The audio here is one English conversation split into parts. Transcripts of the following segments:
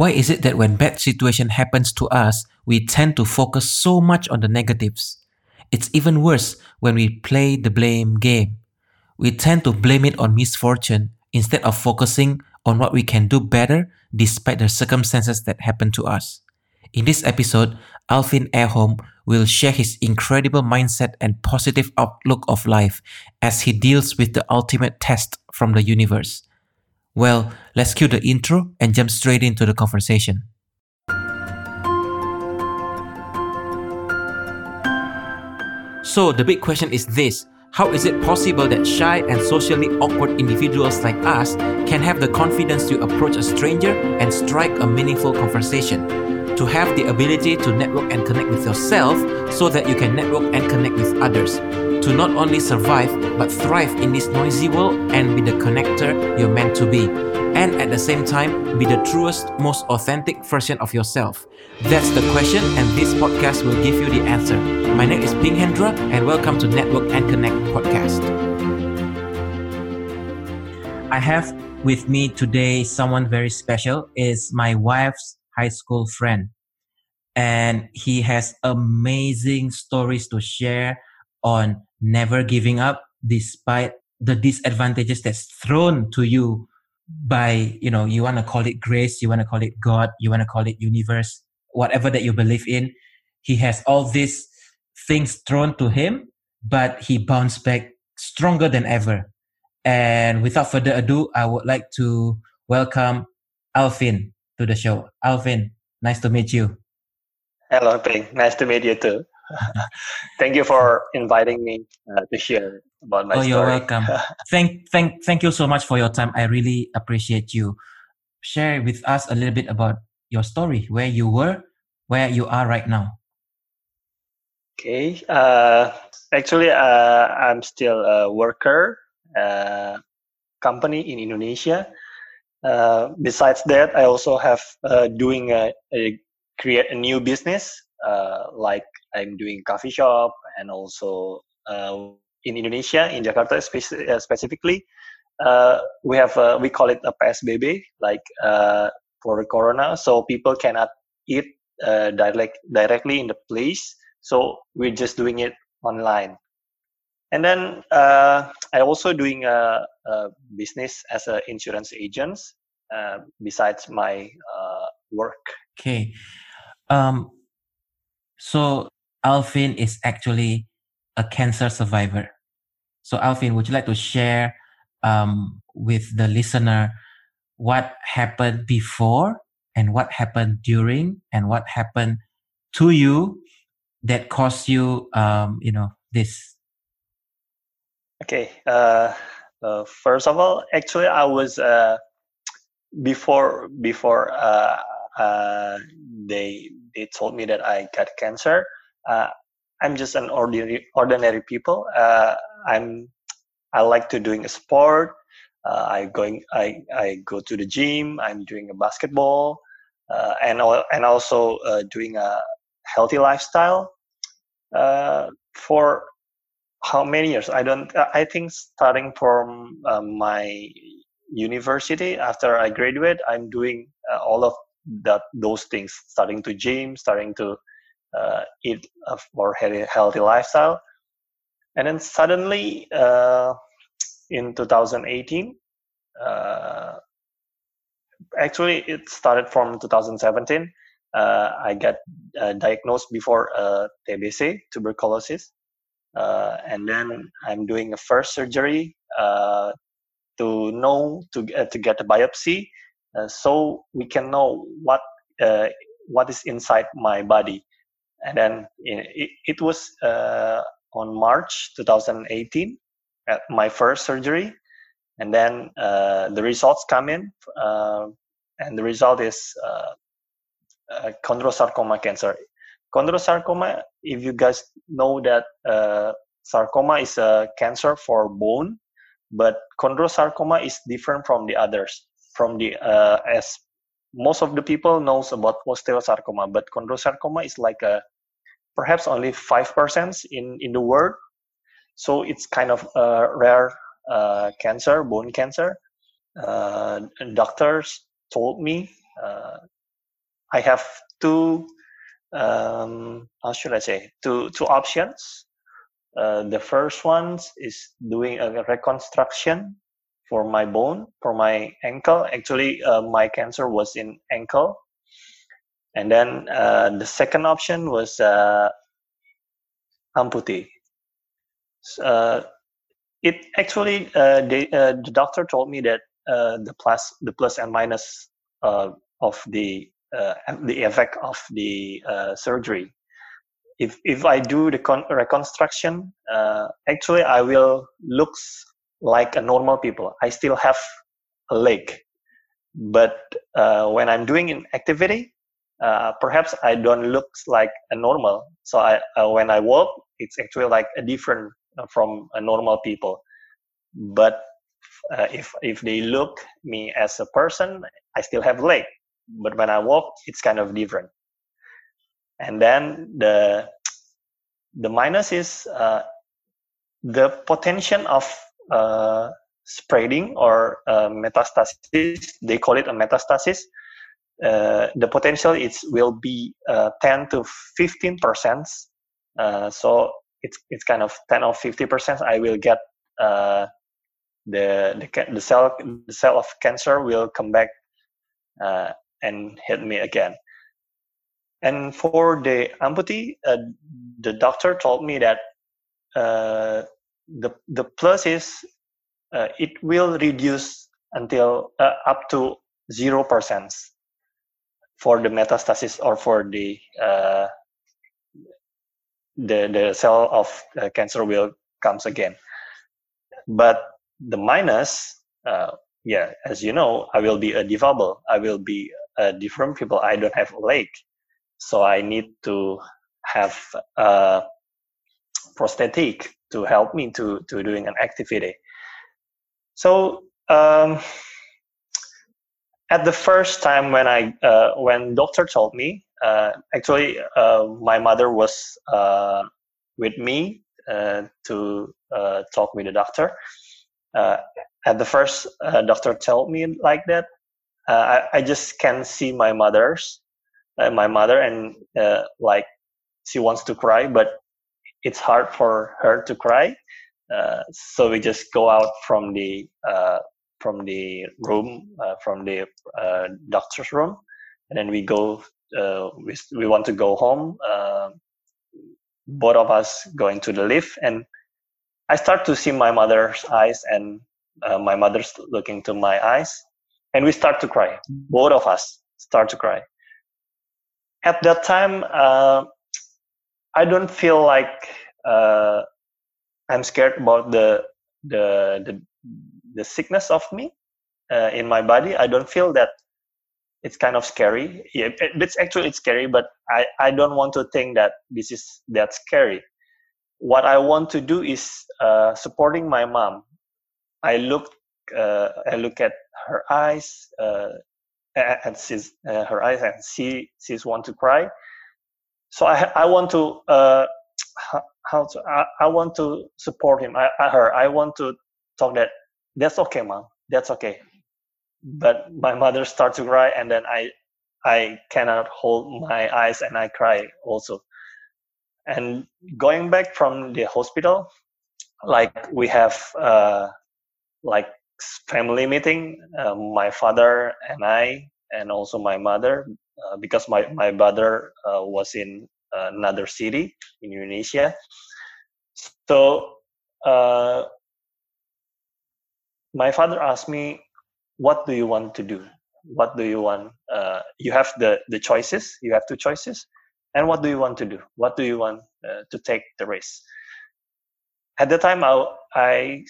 Why is it that when bad situation happens to us, we tend to focus so much on the negatives? It's even worse when we play the blame game. We tend to blame it on misfortune instead of focusing on what we can do better despite the circumstances that happen to us. In this episode, Alvin Ehom will share his incredible mindset and positive outlook of life as he deals with the ultimate test from the universe. Well, let's cue the intro and jump straight into the conversation. So, the big question is this How is it possible that shy and socially awkward individuals like us can have the confidence to approach a stranger and strike a meaningful conversation? To have the ability to network and connect with yourself so that you can network and connect with others. To not only survive but thrive in this noisy world and be the connector you're meant to be. And at the same time, be the truest, most authentic version of yourself. That's the question, and this podcast will give you the answer. My name is Ping Hendra, and welcome to Network and Connect podcast. I have with me today someone very special. Is my wife's high school friend. And he has amazing stories to share on never giving up despite the disadvantages that's thrown to you by, you know, you want to call it grace, you want to call it God, you want to call it universe, whatever that you believe in. He has all these things thrown to him, but he bounced back stronger than ever. And without further ado, I would like to welcome Alvin to the show. Alvin, nice to meet you. Hello, Ping. Nice to meet you too. thank you for inviting me uh, to share about my oh, story. you're welcome. thank, thank, thank you so much for your time. I really appreciate you. Share with us a little bit about your story, where you were, where you are right now. Okay. Uh, actually, uh, I'm still a worker, uh, company in Indonesia. Uh, besides that, I also have uh, doing a, a, create a new business. Uh, like I'm doing coffee shop and also uh, in Indonesia, in Jakarta spe- uh, specifically, we have a, we call it a PSBB, like for Corona, so people cannot eat direct directly in the place. So we're just doing it online and then uh, I also doing a, a, business as an insurance agent uh, besides my uh, work. Okay, um, so Alvin is actually a cancer survivor. So Alvin, would you like to share um, with the listener what happened before and what happened during and what happened to you that caused you, um, you know, this Okay. Uh, uh, first of all, actually, I was uh, before before uh, uh, they they told me that I got cancer. Uh, I'm just an ordinary ordinary people. I'm I like to doing a sport. I going I I go to the gym. I'm doing a basketball, and and also doing a healthy lifestyle. for how many years? I don't i think starting from um, my university after i graduate i'm doing uh, all of that those things starting to gym starting to uh, eat a more healthy, lifestyle. And then suddenly uh, in 2018 uh, actually it started from 2017 uh, i got diagnosed before tbc tuberculosis uh, and then I'm doing a first surgery uh, to know to uh, to get a biopsy, uh, so we can know what uh, what is inside my body. And then it, it was uh, on March 2018 at my first surgery, and then the results come in, and the result is chondrosarcoma cancer chondrosarcoma if you guys know that uh, sarcoma is a cancer for bone but chondrosarcoma is different from the others. From the uh, as most of the people knows about osteosarcoma but chondrosarcoma is like a perhaps only 5% in in the world. So it's kind of a rare uh, cancer bone cancer. Uh, doctors told me uh, I have two um, how should I say two two options. Uh, the first one is doing a reconstruction for my bone for my ankle. Actually, uh, my cancer was in ankle, and then uh, the second option was uh, amputee. Uh, it actually uh, they, the doctor told me that the plus the plus and minus of the the effect of the uh, surgery. If if I do the con- reconstruction, uh, actually I will looks like a normal people. I still have a leg, but uh, when I'm doing an activity, uh, perhaps I don't look like a normal. So I uh, when I walk, it's actually like a different from a normal people. But if if they look me as a person, I still have leg but when I walk, it's kind of different. And then the the minus is uh, the potential of uh, spreading or uh, metastasis. They call it a metastasis. Uh, the potential is will be uh, 10 to 15 percent. Uh, so it's it's kind of 10 or 50 percent. I will get the the the cell the cell of cancer will come back and hit me again. And for the amputee, uh, the doctor told me that uh, the the plus is uh, it will reduce until uh, up to zero percent for the metastasis or for the uh, the the cell of cancer will comes again. But the minus, uh, yeah, as you know, I will be a defable. I will be uh, different people. I don't have a leg so i need to have a prosthetic to help me to to doing an activity. So um, at the first time when i uh, when doctor told me uh, actually uh, my mother was uh, with me uh, to talk with the doctor. At the first doctor told me like that uh, I, I just can see my mother's uh, my mother and uh, like she wants to cry but it's hard for her to cry. Uh, so we just go out from the uh, from the room uh, from the doctor's room and then we go we, we want to go home both of us going to the lift and i start to see my mother's eyes and my mother's looking to my eyes and we start to cry. Both of us start to cry. At that time, uh, I don't feel like uh, I'm scared about the the the, the sickness of me uh, in my body. I don't feel that it's kind of scary. Yeah, it's actually it's scary, but I I don't want to think that this is that scary. What I want to do is uh, supporting my mom. I look uh, I look at her eyes uh, and sees uh, her eyes and she she's want to cry. So I I want to uh, how to I, I want to support him. I, I her I want to talk that that's okay, mom. That's okay. But my mother starts to cry, and then I I cannot hold my eyes, and I cry also. And going back from the hospital, like we have uh, like family meeting. Uh, my father and I, and also my mother, uh, because my my brother uh, was in another city in Indonesia. So uh, my father asked me, "What do you want to do? What do you want? Uh, you have the the choices. You have two choices, and what do you want to do? What do you want uh, to take the risk?" At the time, I, I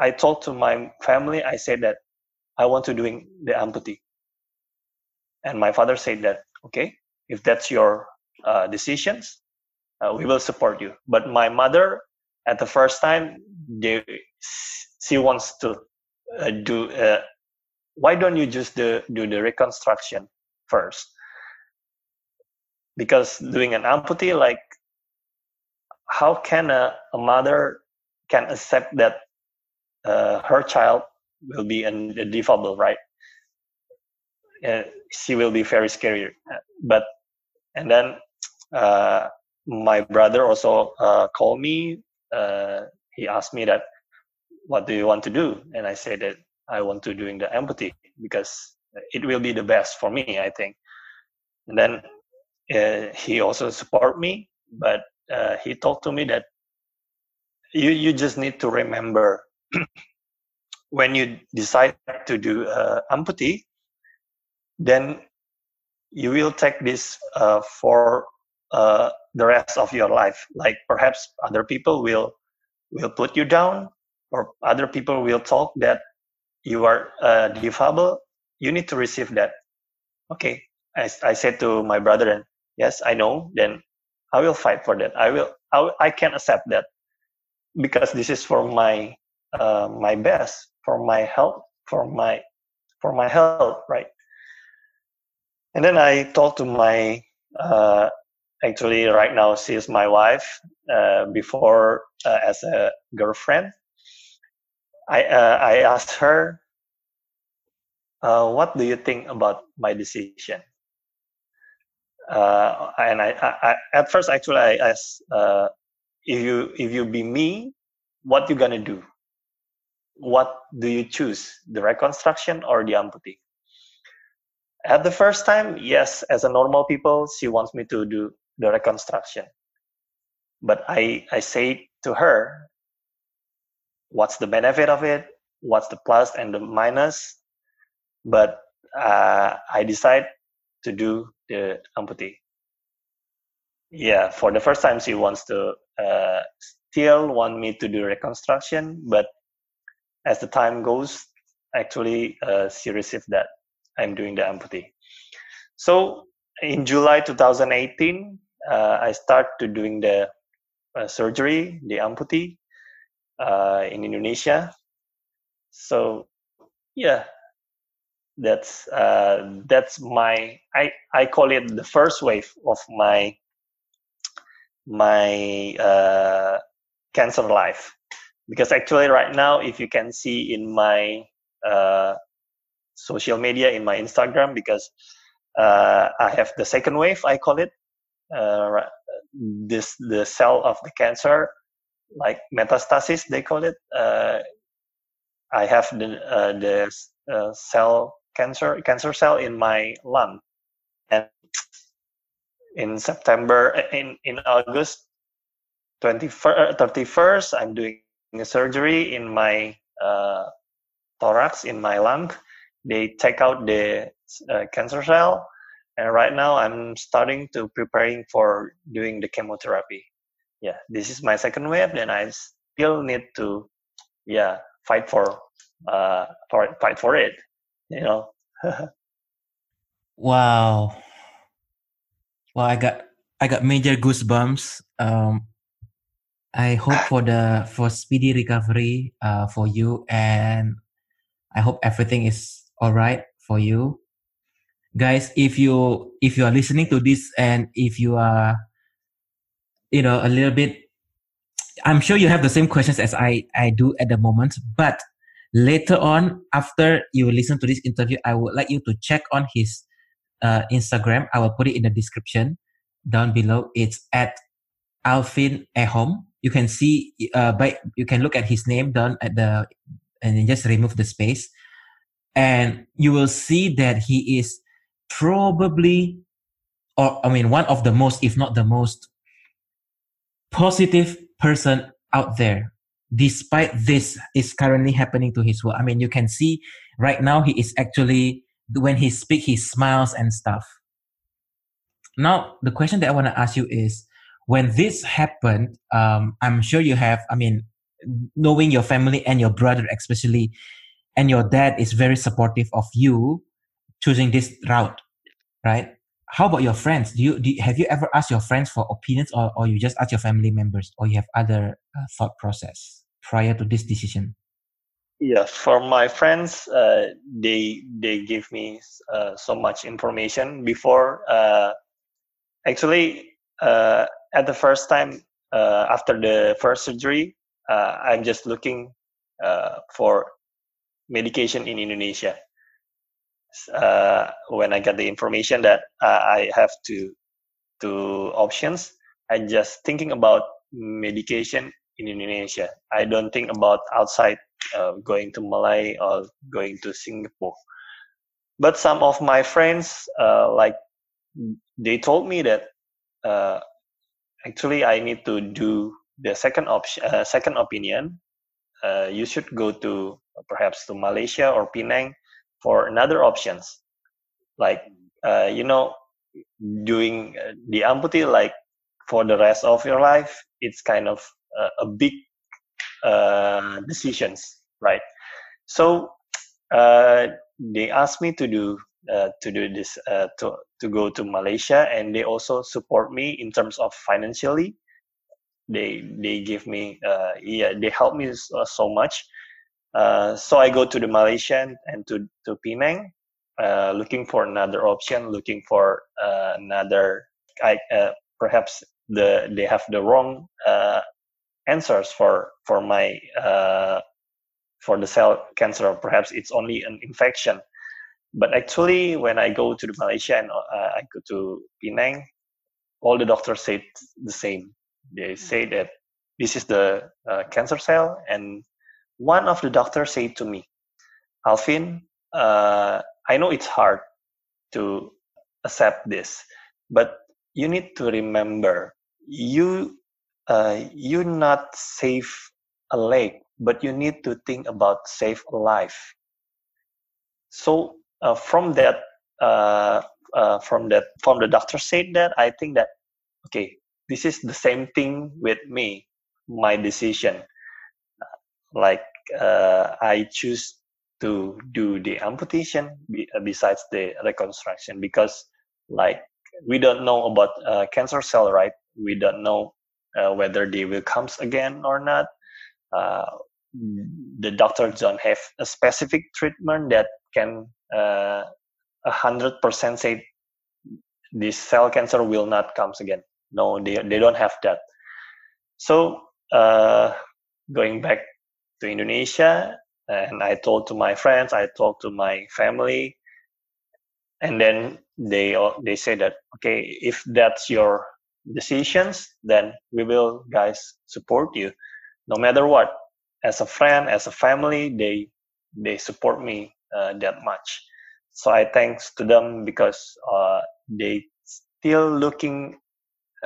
I told to my family, I said that I want to doing the amputee. And my father said that, okay, if that's your uh, decisions, uh, we will support you. But my mother, at the first time, they, she wants to uh, do, uh, why don't you just do, do the reconstruction first? Because doing an amputee, like, how can a, a mother can accept that uh, her child will be an, a defable, right? Uh, she will be very scary. But and then uh, my brother also uh, called me. Uh, he asked me that, "What do you want to do?" And I said that I want to doing the amputee because it will be the best for me. I think. And then uh, he also support me, but uh, he told to me that you you just need to remember when you decide to do uh, amputee, then you will take this uh, for uh, the rest of your life. Like perhaps other people will will put you down, or other people will talk that you are uh, defable. You need to receive that. Okay, I, I said to my brother, and yes, I know. Then I will fight for that. I will. I, I can accept that because this is for my uh, my best, for my health, for my for my health, right? And then I talked to my uh, actually right now she is my wife. Uh, before uh, as a girlfriend, I uh, I asked her, uh, "What do you think about my decision?" And I, I, at first actually I asked, "If you if you be me, what you gonna do?" What do you choose the reconstruction or the amputee? At the first time yes as a normal people she wants me to do the reconstruction. But i i say to her what's the benefit of it? What's the plus and the minus? But uh, i decide to do the amputee. Yeah for the first time she wants to uh, still want me to do reconstruction but as the time goes, actually uh, she received that I'm doing the amputee. So in July 2018, uh, I start to doing the uh, surgery, the amputee uh, in Indonesia. So yeah, that's uh, that's my I I call it the first wave of my my uh, cancer life because actually right now if you can see in my uh, social media in my instagram because uh, i have the second wave i call it uh, this the cell of the cancer like metastasis they call it uh, i have the uh, the uh, cell cancer cancer cell in my lung. And in september in in august 21st 31st i'm doing a surgery in my uh, thorax, in my lung. They take out the uh, cancer cell, and right now I'm starting to preparing for doing the chemotherapy. Yeah, this is my second wave. and I still need to, yeah, fight for, uh, for fight for it. You know. wow. Well, I got I got major goosebumps. Um, I hope for the for speedy recovery uh, for you, and I hope everything is all right for you, guys. If you if you are listening to this, and if you are, you know, a little bit, I'm sure you have the same questions as I I do at the moment. But later on, after you listen to this interview, I would like you to check on his uh, Instagram. I will put it in the description down below. It's at Alvin Ehom you can see uh, by you can look at his name down at the and then just remove the space. And you will see that he is probably or i mean one of the most if not the most positive person out there despite this is currently happening to his work i mean you can see right now he is actually when he speak he smiles and stuff. Now the question that i want to ask you is when this happened, um, I'm sure you have, I mean, knowing your family and your brother especially, and your dad is very supportive of you choosing this route, right? How about your friends? Do you, do you, have you ever asked your friends for opinions, or, or you just ask your family members, or you have other uh, thought process prior to this decision? Yeah, for my friends, uh, they they give me uh, so much information before. Uh, actually, uh, at the first time uh, after the first surgery, uh, I'm just looking uh, for medication in Indonesia. uh, when I got the information that uh, I have to two options, I just thinking about medication in Indonesia. I don't think about outside uh, going to Malay or going to Singapore. But some of my friends, like they told me that actually I need to do the second option, uh, second opinion. Uh, you should go to perhaps to Malaysia or Penang for another options. Like uh, you know, doing the amputee like for the rest of your life, it's kind of a big uh, decisions, right? So uh, they asked me to do uh, to do this uh, to to go to Malaysia, and they also support me in terms of financially. They they give me uh, yeah they help me so, uh, so much. so I go to the Malaysian and to to Penang, uh, looking for another option, looking for another I perhaps the they have the wrong answers for for my uh, for the cell cancer perhaps it's only an infection but actually when i go to the malaysia and uh, i go to penang all the doctors said the same they say that this is the uh, cancer cell and one of the doctors said to me alvin uh, i know it's hard to accept this but you need to remember you uh, you not save a leg, but you need to think about save a life. So uh, from that, uh, uh, from that, from the doctor said that, I think that okay, this is the same thing with me. My decision, like uh, I choose to do the amputation uh, besides the reconstruction because like we don't know about cancer cell right we don't know whether they will come again or not. The doctors don't have a specific treatment that can uh, a hundred percent say this cell cancer will not come again. No, they they don't have that. So uh, going back to Indonesia, and I told to my friends, I told to my family, and then they they say that okay, if that's your decisions, then we will guys support you no matter what. As a friend, as a family, they they support me that much. So I thanks to them because uh, they still looking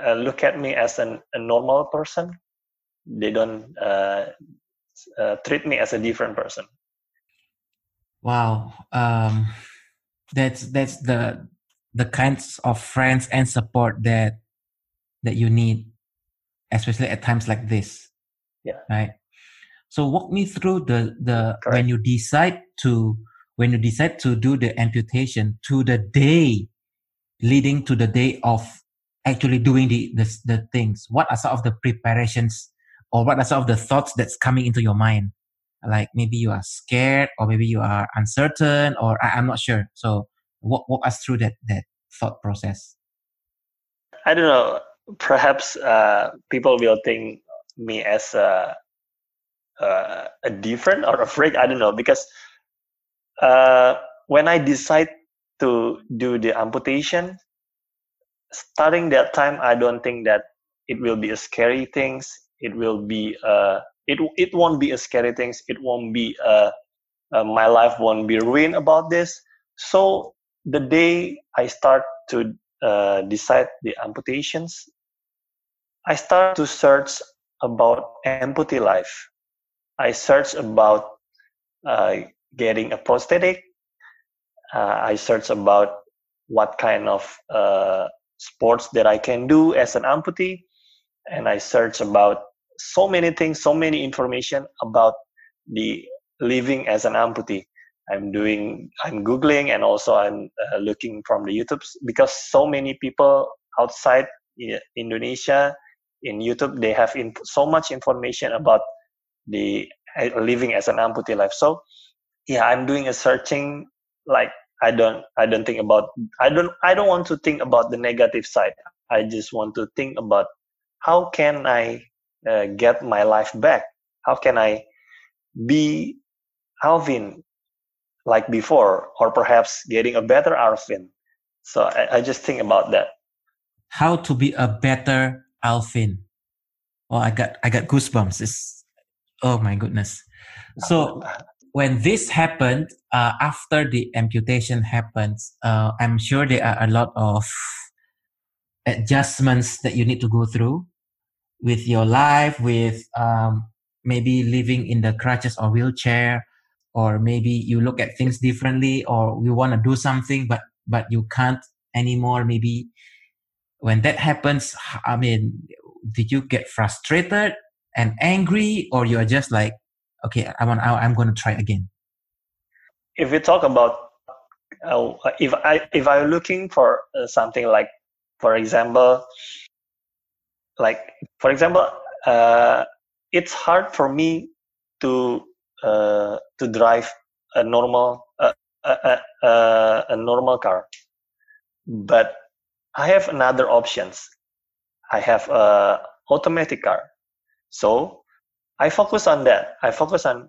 uh, look at me as an, a normal person. They don't uh, uh, treat me as a different person. Wow, um, that's that's the the kinds of friends and support that that you need, especially at times like this. Yeah. Right. So walk me through the the Correct. when you decide to when you decide to do the amputation to the day leading to the day of actually doing the, the the things. What are some of the preparations or what are some of the thoughts that's coming into your mind? Like maybe you are scared or maybe you are uncertain or I, am not sure. So walk walk us through that that thought process. I don't know perhaps uh, people will think me as a, a, a, different or a freak. I don't know because uh, when I decide to do the amputation, starting that time, I don't think that it will be a scary things. It will be uh, it it won't be a scary things. It won't be uh, uh, my life won't be ruined about this. So the day I start to uh, decide the amputations, I start to search about amputee life. I search about uh, getting a prosthetic. Uh, I search about what kind of uh, sports that I can do as an amputee, and I search about so many things, so many information about the living as an amputee. I'm doing, I'm googling, and also I'm uh, looking from the YouTube because so many people outside Indonesia in YouTube they have in, so much information about the uh, living as an amputee life. So yeah, I'm doing a searching like I don't I don't think about I don't I don't want to think about the negative side. I just want to think about how can I uh, get my life back? How can I be Alvin like before, or perhaps getting a better Alvin. So I, I just think about that. How to be a better Alvin? Oh, I got I got goosebumps. It's oh my goodness. So when this happened, uh, after the amputation happens, uh, I'm sure there are a lot of adjustments that you need to go through with your life, with um, maybe living in the crutches or wheelchair, or maybe you look at things differently, or you want to do something, but but you can't anymore. Maybe when that happens, I mean, did you get frustrated and angry, or you're just like, okay, I want, I'm going to try again? If we talk about uh, if I if I'm looking for uh, something like, for example, like for example, uh, it's hard for me to uh, to drive a normal uh, a, a, a normal car, but I have another options. I have a automatic car, so I focus on that. I focus on.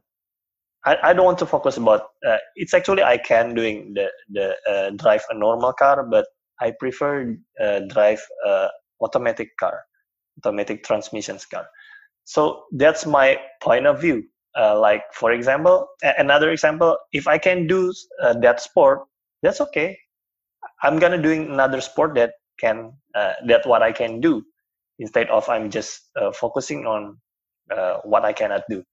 I, I don't want to focus about. Uh, it's actually I can doing the the uh, drive a normal car, but I prefer uh, drive a automatic car, automatic transmissions car. So that's my point of view. Uh, like for example, another example, if I can do uh, that sport, that's okay. I'm gonna doing another sport that can uh, that what I can do instead of I'm just uh, focusing on uh, what I cannot do.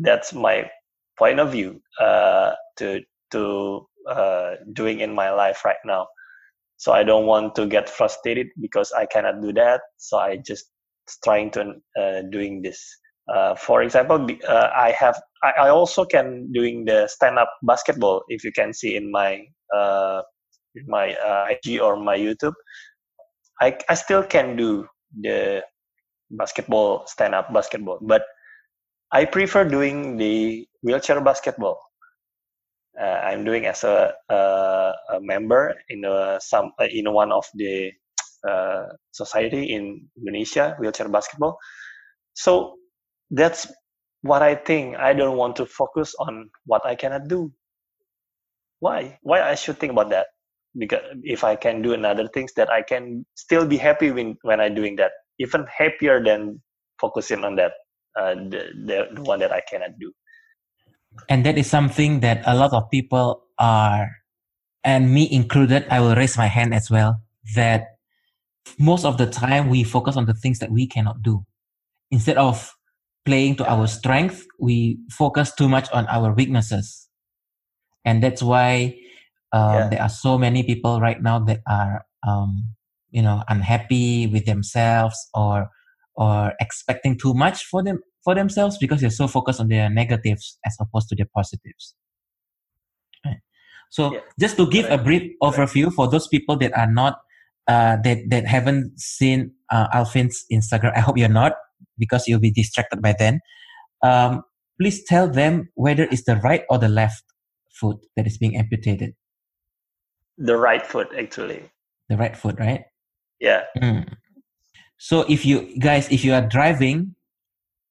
That's my point of view uh, to to doing in my life right now. So I don't want to get frustrated because I cannot do that. So I just trying to uh, doing this. Uh, for example, uh, I have I, I, also can doing the stand up basketball. If you can see in my uh, my uh, IG or my YouTube, I I still can do the basketball stand up basketball, but I prefer doing the wheelchair basketball. Uh, I'm doing as a, a member in a, some in one of the uh, society in Indonesia, wheelchair basketball. So that's what I think. I don't want to focus on what I cannot do. Why? Why I should think about that? Because if I can do another things that I can still be happy when when I doing that, even happier than focusing on that uh, the, the the one that I cannot do. And that is something that a lot of people are, and me included. I will raise my hand as well. That most of the time we focus on the things that we cannot do instead of playing to our strength we focus too much on our weaknesses and that's why um, yeah. there are so many people right now that are um, you know unhappy with themselves or or expecting too much for them for themselves because they're so focused on their negatives as opposed to their positives right. so yeah. just to give right. a brief overview right. for those people that are not uh, that that haven't seen uh, Alvin's Instagram, I hope you're not because you'll be distracted by then. Um, please tell them whether it's the right or the left foot that is being amputated. The right foot, actually. The right foot, right? Yeah. Mm. So if you guys, if you are driving,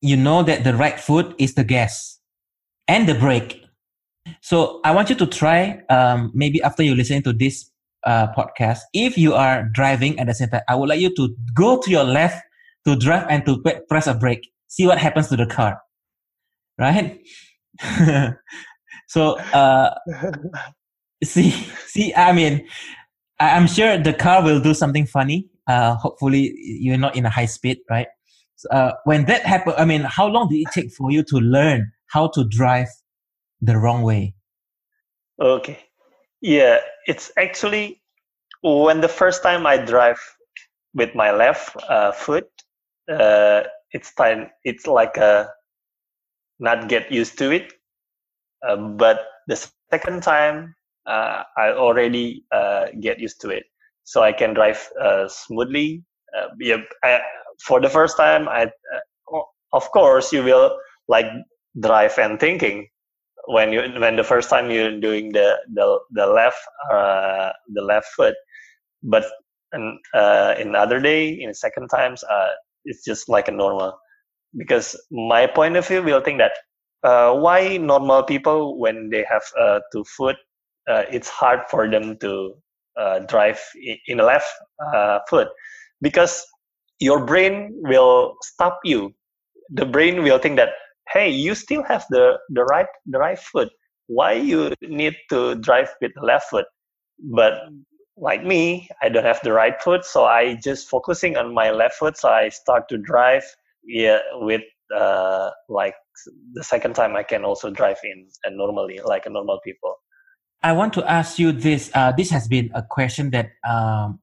you know that the right foot is the gas and the brake. So I want you to try, um, maybe after you listen to this uh, podcast, if you are driving at the same time, I would like you to go to your left to drive and to press a brake. See what happens to the car, right? so, uh, see, see, I mean, I'm sure the car will do something funny. Uh, hopefully, you're not in a high speed, right? So, uh, when that happened, I mean, how long did it take for you to learn how to drive the wrong way? Okay. Yeah, it's actually when the first time I drive with my left uh, foot, uh, it's time. It's like a not get used to it. Uh, but the second time, uh, I already uh, get used to it, so I can drive uh, smoothly. yeah, I, for the first time, I of course you will like drive and thinking when you when the first time you're doing the the the left uh, the left foot, but in, uh, in other day in second times uh, it's just like a normal. Because my point of view will think that uh, why normal people when they have uh, two foot, uh, it's hard for them to uh, drive in the left uh, foot because your brain will stop you. The brain will think that hey, you still have the the right the right foot. Why you need to drive with the left foot? But like me, I don't have the right foot, so I just focusing on my left foot. So I start to drive yeah with uh, like the second time I can also drive in and normally like a normal people. I want to ask you this. Uh, this has been a question that um,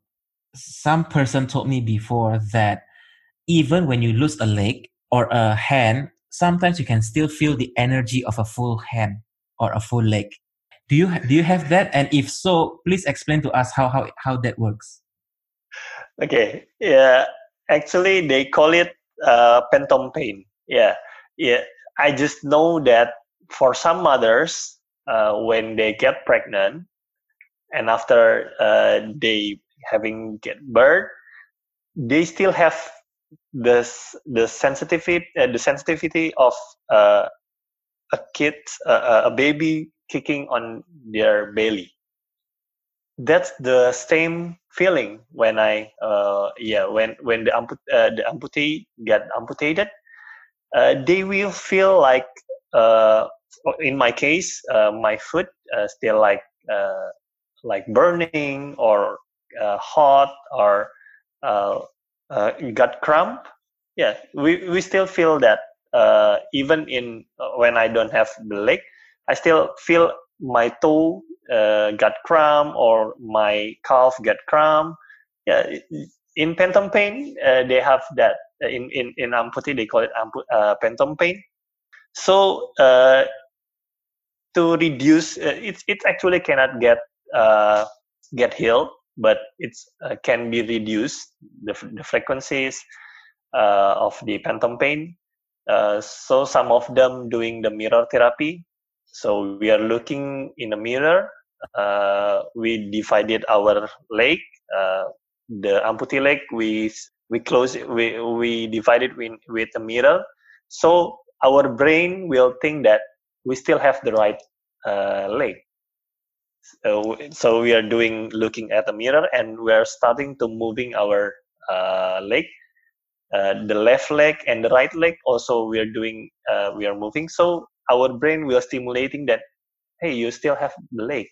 some person told me before that even when you lose a leg or a hand, sometimes you can still feel the energy of a full hand or a full leg. Do you do you have that? And if so, please explain to us how how how that works. Okay. Yeah. Actually, they call it uh, phantom pain. Yeah. Yeah. I just know that for some mothers, uh, when they get pregnant, and after uh, they having get birth, they still have this the sensitivity uh, the sensitivity of uh, a kid uh, a baby kicking on their belly. That's the same feeling when i uh, yeah when when the, amput- uh, the amputee get amputated uh, they will feel like in my case my foot still like like burning or hot or uh, gut cramp. Yeah we, we still feel that uh, even in uh, when i don't have the leg i still feel my toe uh, got cramp or my calf get cramp. Yeah in phantom pain uh, they have that in in in amputee they call it ampu- uh, phantom pain. So uh, to reduce uh, it it actually cannot get uh, get healed but it uh, can be reduced the, the frequencies uh, of the phantom pain. Uh, so some of them doing the mirror therapy. So we are looking in a mirror. Uh, we divided our leg, the amputee leg. We we close it. We we divided with with a mirror. So our brain will think that we still have the right uh, leg so, so we are doing looking at the mirror and we are starting to moving our uh, leg. Uh, the left leg and the right leg also we are doing uh, we are moving. So our brain will stimulating that hey you still have the leg.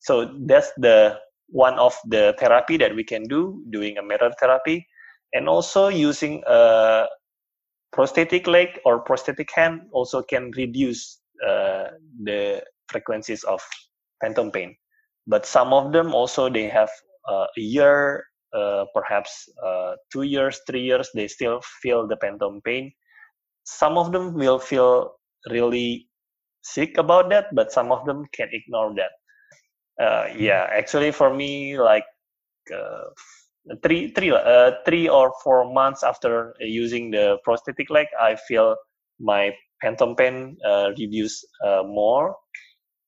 So that's the one of the therapy that we can do doing a mirror therapy and also using a prosthetic leg or prosthetic hand also can reduce uh, the frequencies of phantom pain. But some of them also they have uh, a year, uh, perhaps uh, two years, three years, they still feel the phantom pain. Some of them will feel really sick about that, but some of them can ignore that. Uh, yeah, actually, for me, like uh, three, three, uh, three or four months after using the prosthetic leg, I feel my phantom pain reduce more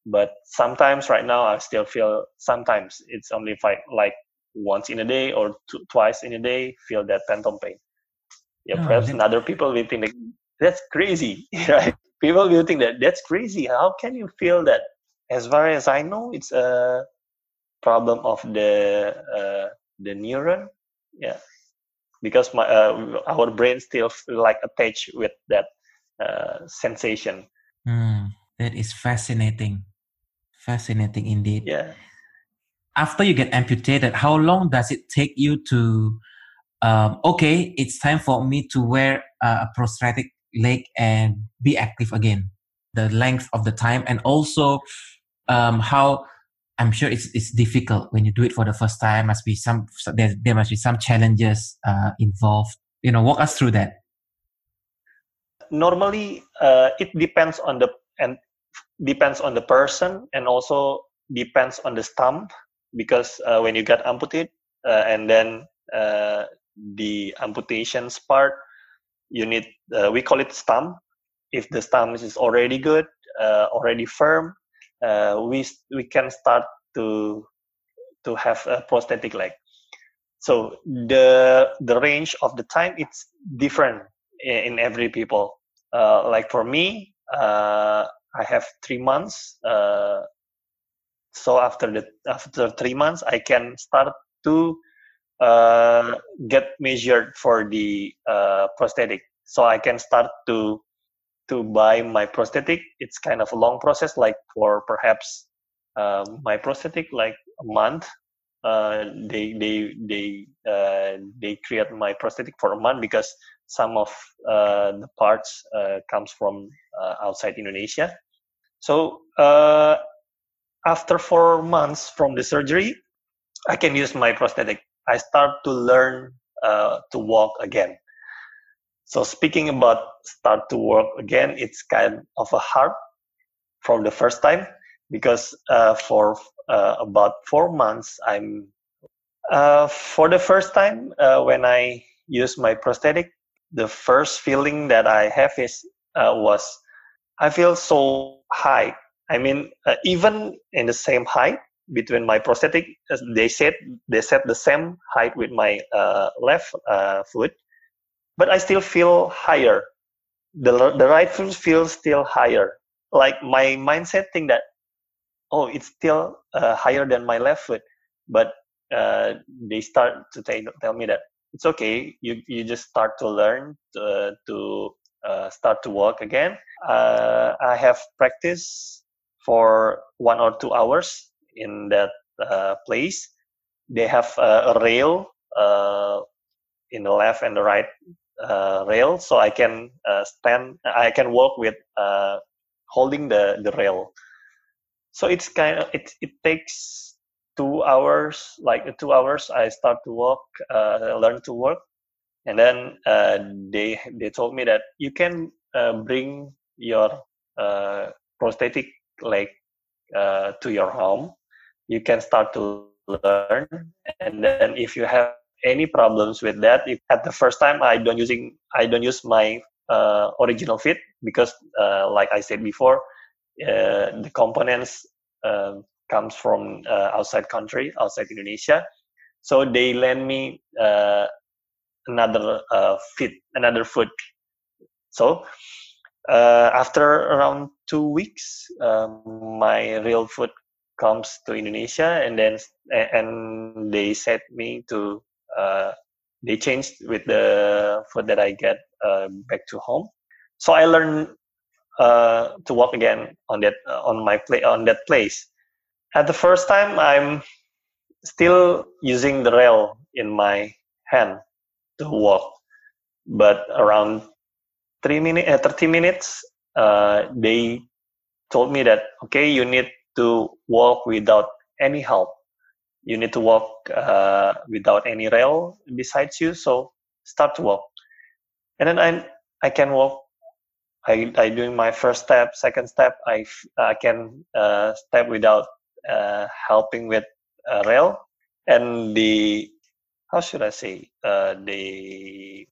but sometimes right now i still feel sometimes it's only like like once in a day or two, twice in a day feel that phantom pain. Yeah oh, perhaps other people will think like, that's crazy right? People will think that that's crazy how can you feel that? As far as i know it's a problem of the uh, the neuron yeah because my uh, our brain still like attached with that uh, sensation mm, that is fascinating Fascinating indeed. Yeah. After you get amputated, how long does it take you to? Um, okay, it's time for me to wear a prosthetic leg and be active again. The length of the time, and also um, how I'm sure it's it's difficult when you do it for the first time. Must be some there, there must be some challenges uh, involved. You know, walk us through that. Normally, uh, it depends on the and depends on the person and also depends on the stump because uh, when you get amputated uh, and then uh, the amputations part you need uh, we call it stump if the stump is already good uh, already firm uh, we we can start to to have a prosthetic leg. So the the range of the time it's different in, in every people like for me uh, I have three months. Uh, so after the after three months, I can start to uh, get measured for the uh, prosthetic. So I can start to to buy my prosthetic. It's kind of a long process, like for perhaps uh, my prosthetic, like a month. Uh, they they they uh, they create my prosthetic for a month because some of uh, the parts uh, comes from uh, outside Indonesia. So after four months from the surgery, I can use my prosthetic. I start to learn to walk again. So speaking about start to work again, it's kind of a hard from the first time because uh, for uh, about four months I'm uh, for the first time when I use my prosthetic, the first feeling that I have is uh, was I feel so high. I mean, uh, even in the same height between my prosthetic, they said they set the same height with my left foot but I still feel higher. The the right foot feels still higher. Like my mindset think that, oh, it's still uh, higher than my left foot, but uh, they start to t- tell me that it's okay. You you just start to learn to, to uh, start to walk again. Uh, I have practice for one or two hours in that uh, place. They have a rail uh, in the left and the right uh, rail so i can uh, stand i can walk with uh, holding the the rail so it's kind of it, it takes two hours like two hours i start to walk uh, learn to walk and then uh, they they told me that you can uh, bring your prosthetic leg to your home you can start to learn and then if you have any problems with that. If at the first time I don't using I don't use my uh, original fit because, uh, like I said before, uh, the components um, comes from uh, outside country, outside Indonesia. So they lend me uh, another uh, fit, another foot. So after around two weeks, um, my real foot comes to Indonesia, and then and they set me to uh, they changed with the food that I get uh, back to home. So I learned uh, to walk again on that on my play on that place. At the first time, I'm still using the rail in my hand to walk, but around three minutes, uh, 30 minutes, uh, they told me that okay, you need to walk without any help. You need to walk uh, without any rail besides you so start to walk. And then i i can walk. I i doing my first step second step i i can uh, step without uh, helping with a rail. And the how should i say uh, the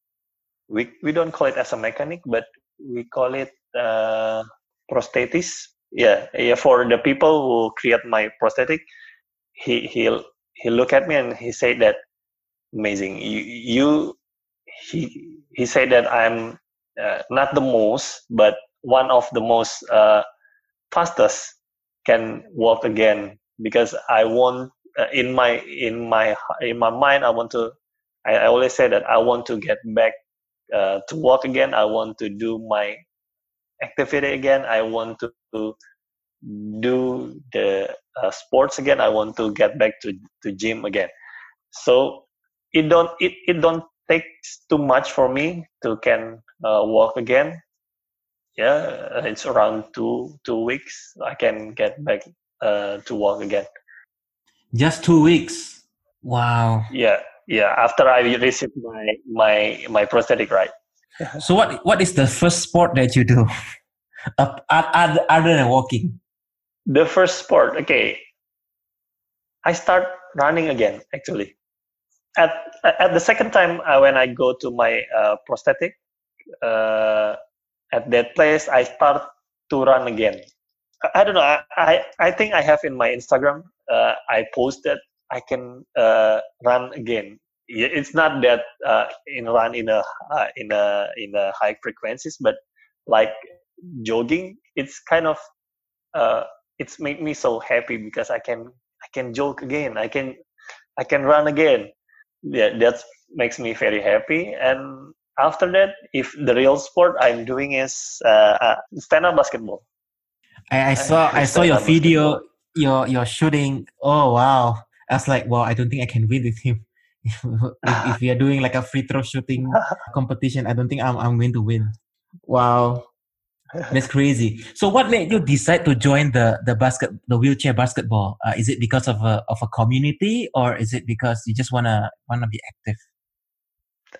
we we don't call it as a mechanic but we call it uh, prosthetist yeah yeah for the people who create my prosthetic he he he looked at me and he said that amazing. You, you he he said that i'm uh, not the most but one of the most uh, fastest can walk again because i want uh, in my in my in my mind i want to i, I always say that i want to get back uh, to walk again. I want to do my activity again. I want to, to do the uh, sports again. I want to get back to to gym again. So it don't it, it don't takes too much for me to can uh, walk again yeah it's around two two weeks i can get back uh, to walk again. Just two weeks? Wow. Yeah yeah after i received my my my prosthetic right? So what what is the first sport that you do? Other, other than walking? The first sport okay. I start running again actually. At at the second time uh, when i go to my uh, prosthetic uh, at that place i start to run again i, I don't know I, I, I think i have in my instagram uh, i posted i can uh, run again it's not that uh, in run in a in a in a high frequencies but like jogging, it's kind of uh, it's made me so happy because I can I can jog again. I can I can run again. Yeah, that makes me very happy. And after that, if the real sport I'm doing is uh, uh stand up basketball. I, I saw I saw your video. Your your shooting. Oh wow! I was like, wow. I don't think I can win with him. if, if we are doing like a free throw shooting competition, I don't think I'm I'm going to win. Wow. That's crazy. So, what made you decide to join the the basket, the wheelchair basketball? Uh, is it because of a of a community, or is it because you just wanna wanna be active?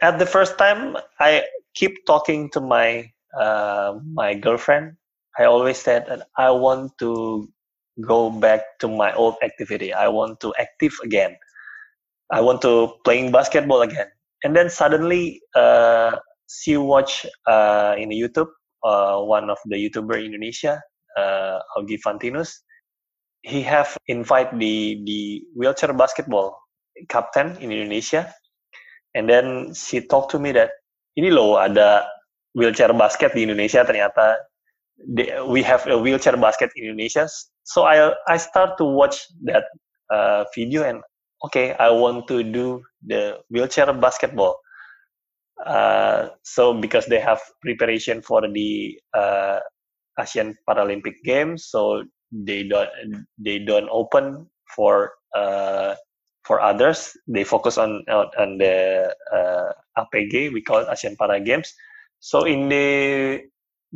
At the first time, I keep talking to my uh, my girlfriend. I always said that I want to go back to my old activity. I want to active again. I want to playing basketball again. And then suddenly, uh, she watch uh, in YouTube uh, one of the YouTuber in Indonesia, uh, Augie Fantinus. He have invite the the wheelchair basketball captain in Indonesia, and then she talked to me that ini loh ada wheelchair basket di Indonesia ternyata we have a wheelchair basket in Indonesia. So I I start to watch that uh, video and okay, I want to do the wheelchair basketball. Uh, so because they have preparation for the uh, Asian Paralympic Games, so they don't they don't open for uh, for others. They focus on on the uh, APG, we call it Asian Para Games. So in the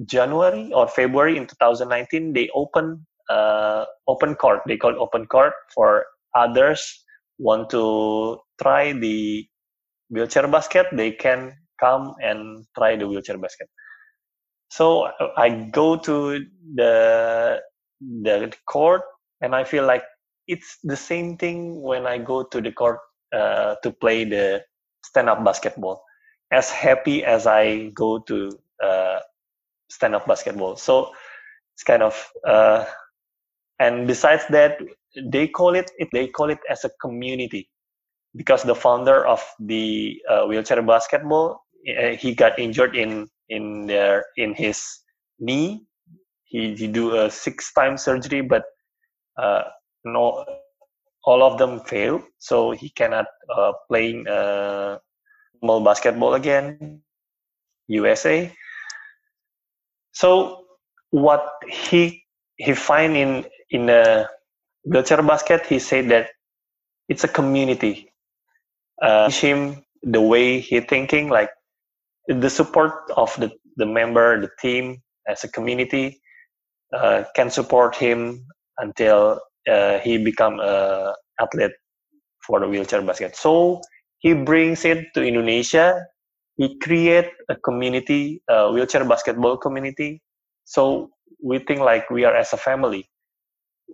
January or February in 2019, they open uh, open court. They call open court for others want to try the wheelchair basket, they can come and try the wheelchair basket. So I go to the the court and I feel like it's the same thing when I go to the court uh, to play the stand up basketball. As happy as I go to uh, stand up basketball, so it's kind of uh, and besides that, they call it they call it as a community. Because the founder of the uh, wheelchair basketball uh, he got injured in in their in his knee. He, he do a six time surgery but uh, no all of them fail so he cannot uh, play uh, basketball again usa so what he he find in in a wheelchair basket, he said that it's a community. Uh, him the way he thinking, like the support of the, the member, the team as a community uh, can support him until he become a athlete for the wheelchair basket. So he brings it to Indonesia. He create a community, a wheelchair basketball community. So we think like we are as a family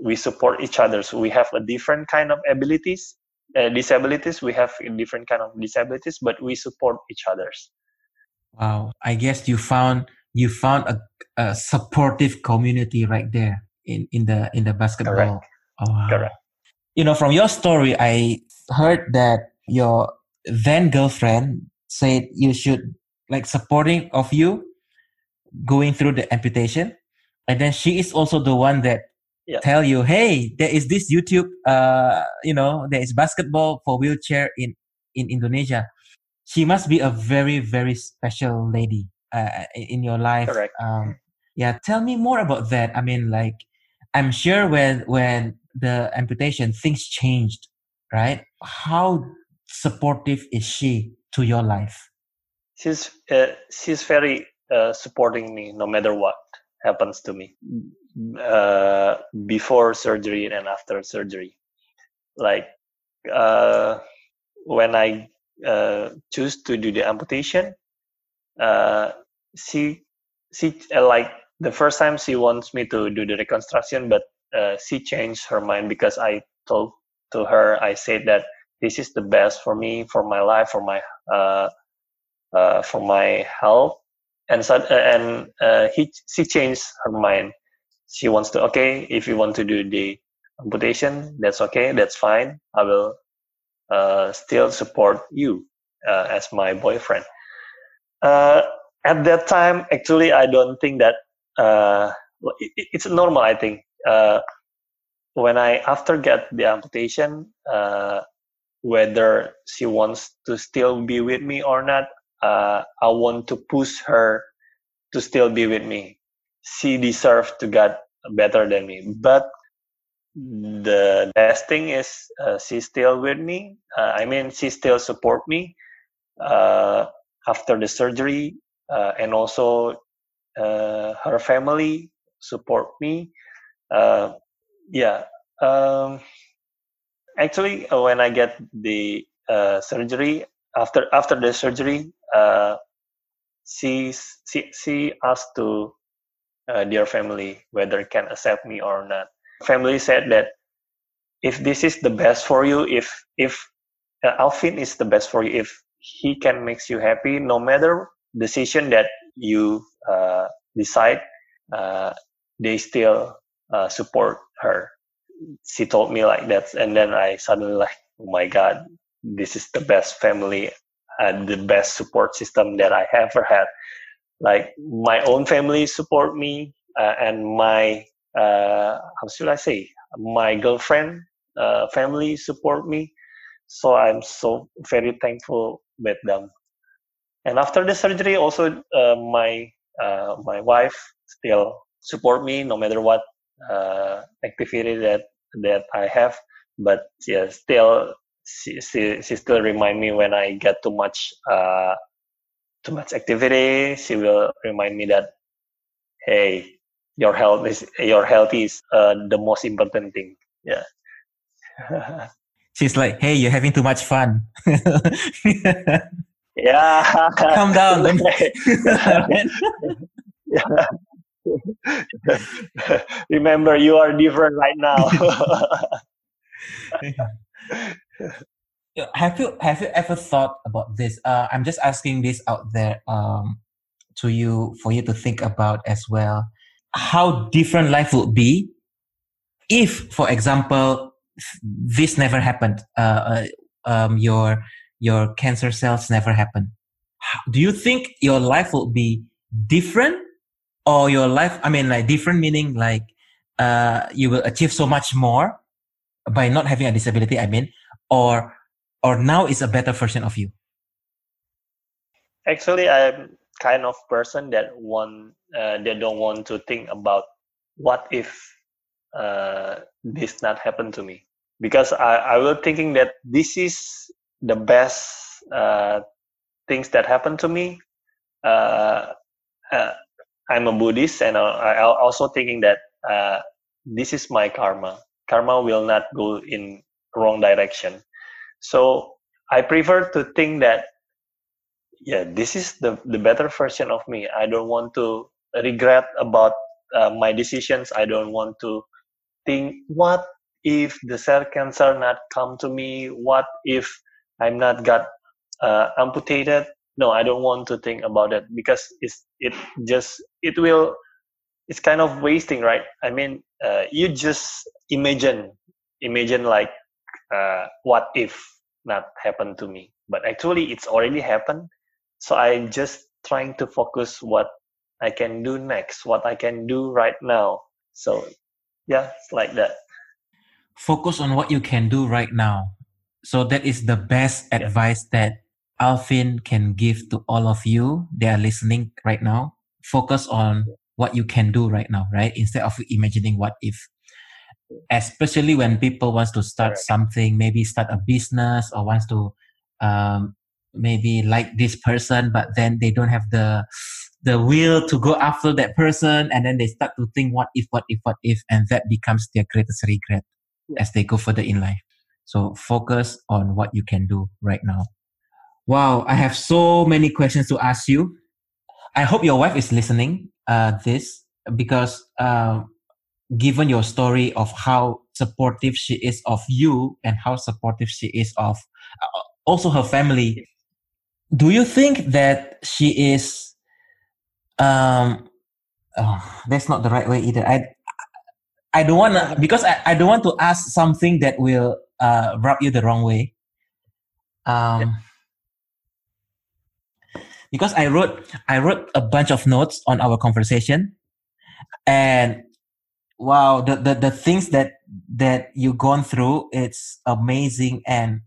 we support each other so we have a different kind of abilities uh, disabilities we have a different kind of disabilities but we support each others wow i guess you found you found a, a supportive community right there in in the in the basketball Correct. Oh wow. Correct. you know from your story i heard that your then girlfriend said you should like supporting of you going through the amputation and then she is also the one that yeah. tell you, hey, there is this YouTube, uh, you know, there is basketball for wheelchair in in Indonesia. She must be a very very special lady uh, in your life. Correct. Um, yeah, tell me more about that. I mean, like, I'm sure when when the amputation things changed, right? How supportive is she to your life? She's uh, she's very uh, supporting me no matter what happens to me uh, before surgery and after surgery. Like uh, when I uh, choose to do the amputation, uh, she she like the first time she wants me to do the reconstruction, but uh, she changed her mind because I told to her I said that this is the best for me, for my life, for my for my health, and so, and he she changed her mind. She wants to okay if you want to do the amputation that's okay that's fine. I will uh, still support you uh, as my boyfriend. Uh, at that time actually i don't think that uh, it, it's normal. I think uh, when I after get the amputation, uh, whether she wants to still be with me or not, uh, I want to push her to still be with me. She deserves to get better than me, but the best thing is uh, she's still with me. Uh, I mean, she still support me uh, after the surgery, uh, and also her family support me. Uh, yeah. Um, actually, when I get the surgery after after the surgery, she she she asked to their family whether can accept me or not family said that if this is the best for you, if if uh, Alvin is the best for you, if he can makes you happy, no matter decision that you uh, decide, uh, they still uh, support her. She told me like that, and then I suddenly like, oh my god, this is the best family and the best support system that I ever had. Like my own family support me, uh, and my uh, how should I say, my girlfriend, uh, family support me. So I'm so very thankful with them. And after the surgery, also uh, my uh, my wife still support me no matter what uh, activity that that I have. But yeah, still she, she, she still remind me when I get too much uh, too much activity. She will remind me that hey, your health is your health is uh, the most important thing yeah she's like hey you're having too much fun yeah calm down yeah. remember you are different right now have you have you ever thought about this uh, i'm just asking this out there um, to you for you to think about as well how different life would be if, for example, this never happened. Uh, uh, um, your your cancer cells never happened. Do you think your life would be different, or your life? I mean, like different meaning like uh, you will achieve so much more by not having a disability. I mean, or or now is a better version of you. Actually, I'm kind of person that want uh, they don't want to think about what if uh, this not happen to me because I, I was thinking that this is the best uh, things that happened to me uh, uh, i'm a buddhist and i also thinking that uh, this is my karma. Karma will not go in wrong direction. So i prefer to think that yeah this is the the better version of me. I don't want to regret about uh, my decisions. I don't want to think what if the cell cancer not come to me? What if i'm not got uh, amputated no i don't want to think about it because it's it just it will it's kind of wasting right? I mean uh, you just imagine imagine like uh, what if not happened to me? But actually it's already happened. So i'm just trying to focus what i can do next what i can do right now. So yeah it's like that. Focus on what you can do right now. So that is the best yeah. advice that alvin can give to all of you they are listening right now focus on what you can do right now right? Instead of imagining what if. Especially when people wants to start something maybe start a business or wants to um, maybe like this person but then they don't have the the will to go after that person and then they start to think what if what if what if and that becomes their greatest regret yeah. as they go further in life. So focus on what you can do right now wow i have so many questions to ask you i hope your wife is listening uh, this because uh, given your story of how supportive she is of you and how supportive she is of uh, also her family do you think that she is um oh, that's not the right way either i i don't want to because I, I don't want to ask something that will uh, rub you the wrong way um. Because i wrote i wrote a bunch of notes on our conversation and wow, the, the the things that that you gone through, it's amazing. And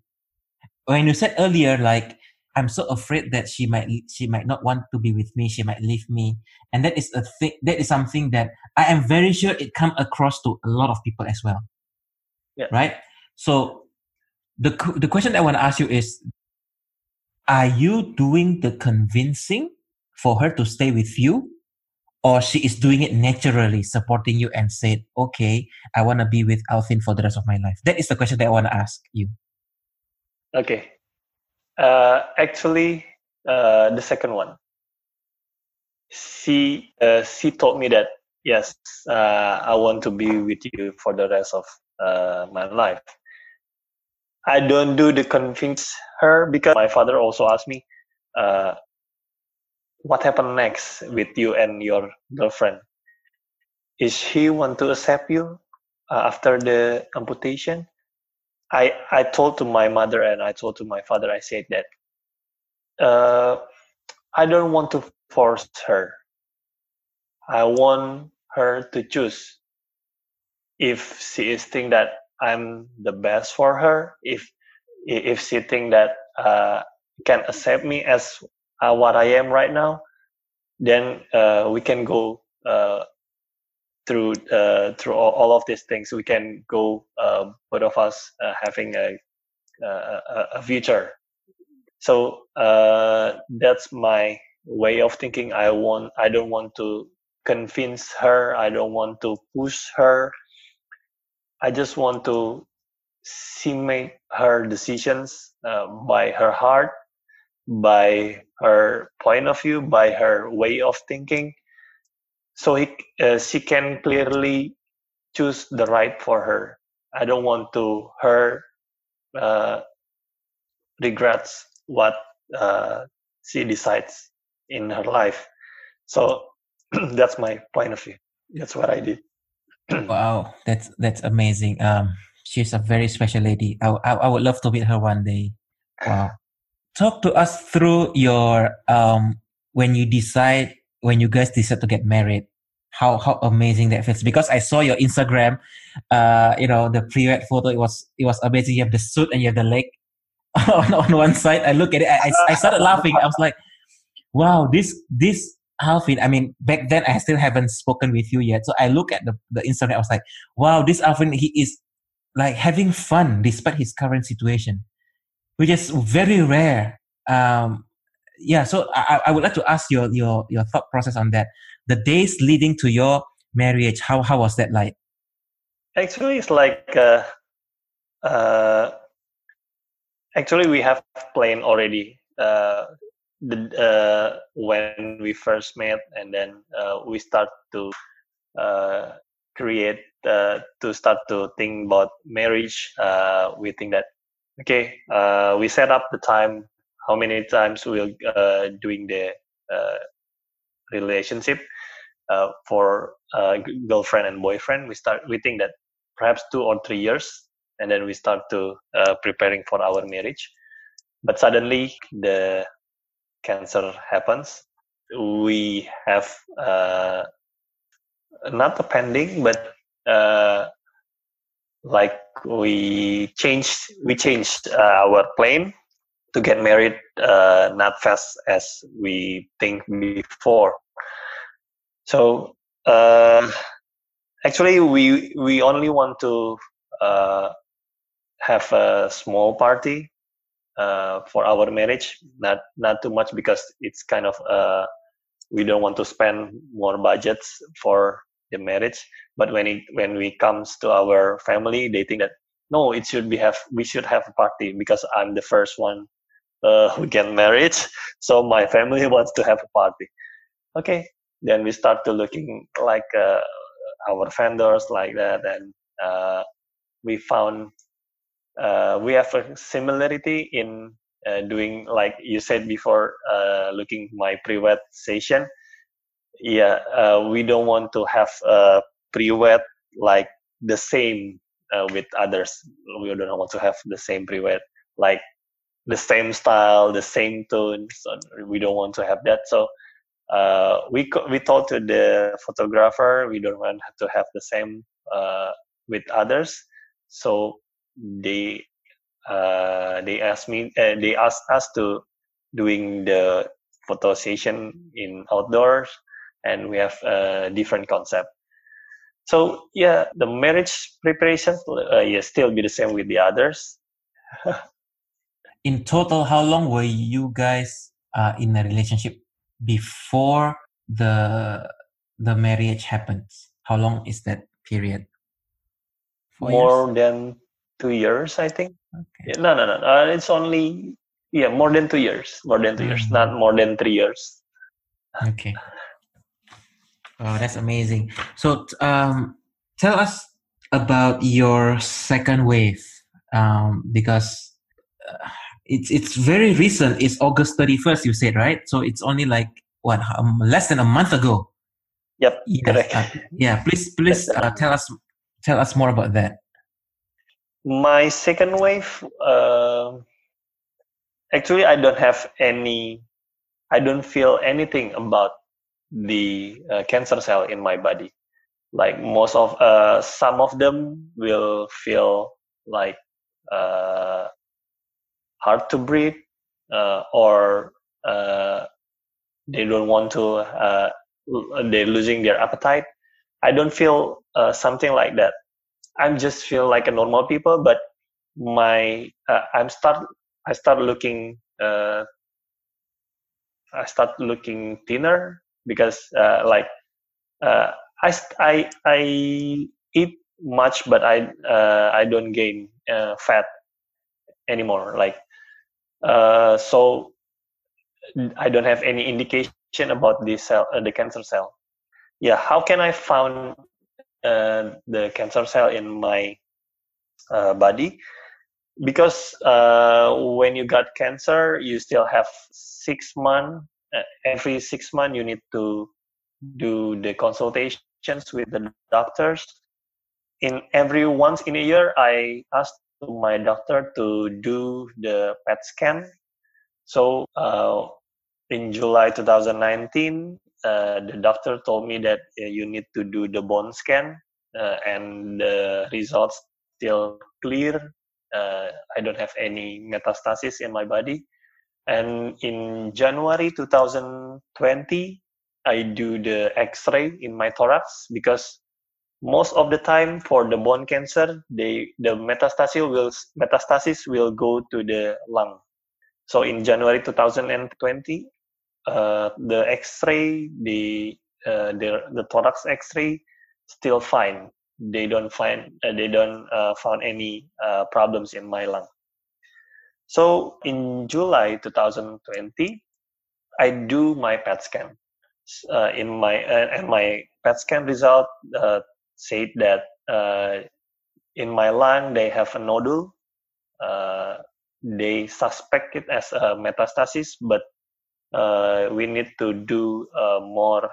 when you said earlier, like I'm so afraid that she might she might not want to be with me. She might leave me, and that is a thing. That is something that I am very sure it come across to a lot of people as well. Yeah. Right. So the the question I want to ask you is: Are you doing the convincing for her to stay with you, or she is doing it naturally, supporting you and said, "Okay, I want to be with Alvin for the rest of my life"? That is the question that I want to ask you. Okay. Uh, actually, uh, the second one. She uh, she told me that yes, uh, I want to be with you for the rest of uh, my life. I don't do the convince her because my father also asked me, uh, what happened next with you and your girlfriend? Is she want to accept you after the amputation? I I told to my mother and I told to my father. I said that uh, I don't want to force her. I want her to choose. If she is think that I'm the best for her, if if she think that uh, can accept me as uh, what I am right now, then uh, we can go uh, through uh, through all, all, of these things. We can go uh, both of us having a, a, a future. So that's my way of thinking. I want i don't want to convince her. I don't want to push her i just want to see make her decisions uh, by her heart by her point of view by her way of thinking so he, uh, she can clearly choose the right for her. I don't want to her uh, regrets what uh, she decides in her life. So that's my point of view. That's what I did. wow, that's that's amazing. Um, she's a very special lady. I, I, I would love to meet her one day. Wow. Talk to us through your um when you decide when you guys decide to get married how how amazing that feels because I saw your Instagram, uh, you know, the pre-wed photo. It was it was amazing. You have the suit and you have the leg on, on one side. I look at it. I, I started laughing. I was like, wow, this this Alvin. I mean, back then I still haven't spoken with you yet. So I look at the the Instagram. I was like, wow, this Alvin. He is like having fun despite his current situation, which is very rare. Um, yeah, so I, I would like to ask your your your thought process on that. The days leading to your marriage, how how was that like? Actually, it's like uh, uh, actually we have planned already. Uh, the uh, when we first met, and then uh, we start to uh, create uh, to start to think about marriage. Uh, we think that okay, uh, we set up the time how many times we're doing the relationship for girlfriend and boyfriend we start we think that perhaps two or three years and then we start to preparing for our marriage but suddenly the cancer happens we have uh, not a pending but like we changed we changed our plan to get married uh, not fast as we think before. So uh, actually, we we only want to uh, have a small party uh, for our marriage, not not too much because it's kind of uh, we don't want to spend more budgets for the marriage. But when it when we comes to our family, they think that no, it should be have we should have a party because I'm the first one uh, we get married. So my family wants to have a party. Okay then we start to looking like uh, our vendors like that. And uh, we found uh, we have a similarity in uh, doing like you said before uh, looking my pre-wed session yeah we don't want to have a pre-wed like the same with others we don't want to have the same pre-wed like the same style, the same tone. So we don't want to have that. So uh, we we told to the photographer we don't want to have the same uh, with others, so they uh, they asked me uh, they asked us to doing the photo session in outdoors, and we have a different concept. So yeah, the marriage preparation uh, yeah still be the same with the others. in total, how long were you guys uh, in a relationship before the the marriage happens? How long is that period? Four more years? than two years, I think. Okay. Yeah, no, no, no. Uh, it's only yeah, more than two years. More than two mm-hmm. years, not more than three years. Okay. Oh, that's amazing. So, um, tell us about your second wave, um, because uh, it's it's very recent. It's August thirty first. You said right, so it's only like what um, less than a month ago. Yep. Yes. Uh, yeah. Please, please uh, tell us tell us more about that. My second wave. Uh, actually, I don't have any. I don't feel anything about the uh, cancer cell in my body. Like most of uh, some of them will feel like uh, hard to breathe uh, or uh, they don't want to uh, they're losing their appetite. I don't feel uh, something like that. I'm just feel like a normal people, but my I'm start I start looking I start looking thinner because uh, like uh, I, I I eat much, but I uh, I don't gain uh, fat anymore. Like uh, so, I don't have any indication about the cell, uh, the cancer cell. Yeah, how can I found the cancer cell in my body? Because when you got cancer, you still have six months uh, every six months you need to do the consultations with the doctors in every once in a year i asked my doctor to do the pet scan so uh, in july 2019 uh, the doctor told me that uh, you need to do the bone scan uh, and the results still clear uh, i don't have any metastasis in my body and in January 2020, I do the X-ray in my thorax because most of the time for the bone cancer, they the metastasis will metastasis will go to the lung. So in January 2020, uh, the X-ray, the uh, the the thorax X-ray still fine. They don't find uh, they don't uh, found any uh, problems in my lung. So in July 2020, I do my PET scan. In my and my PET scan result said that in my lung they have a nodule. They suspect it as a metastasis, but uh, we need to do more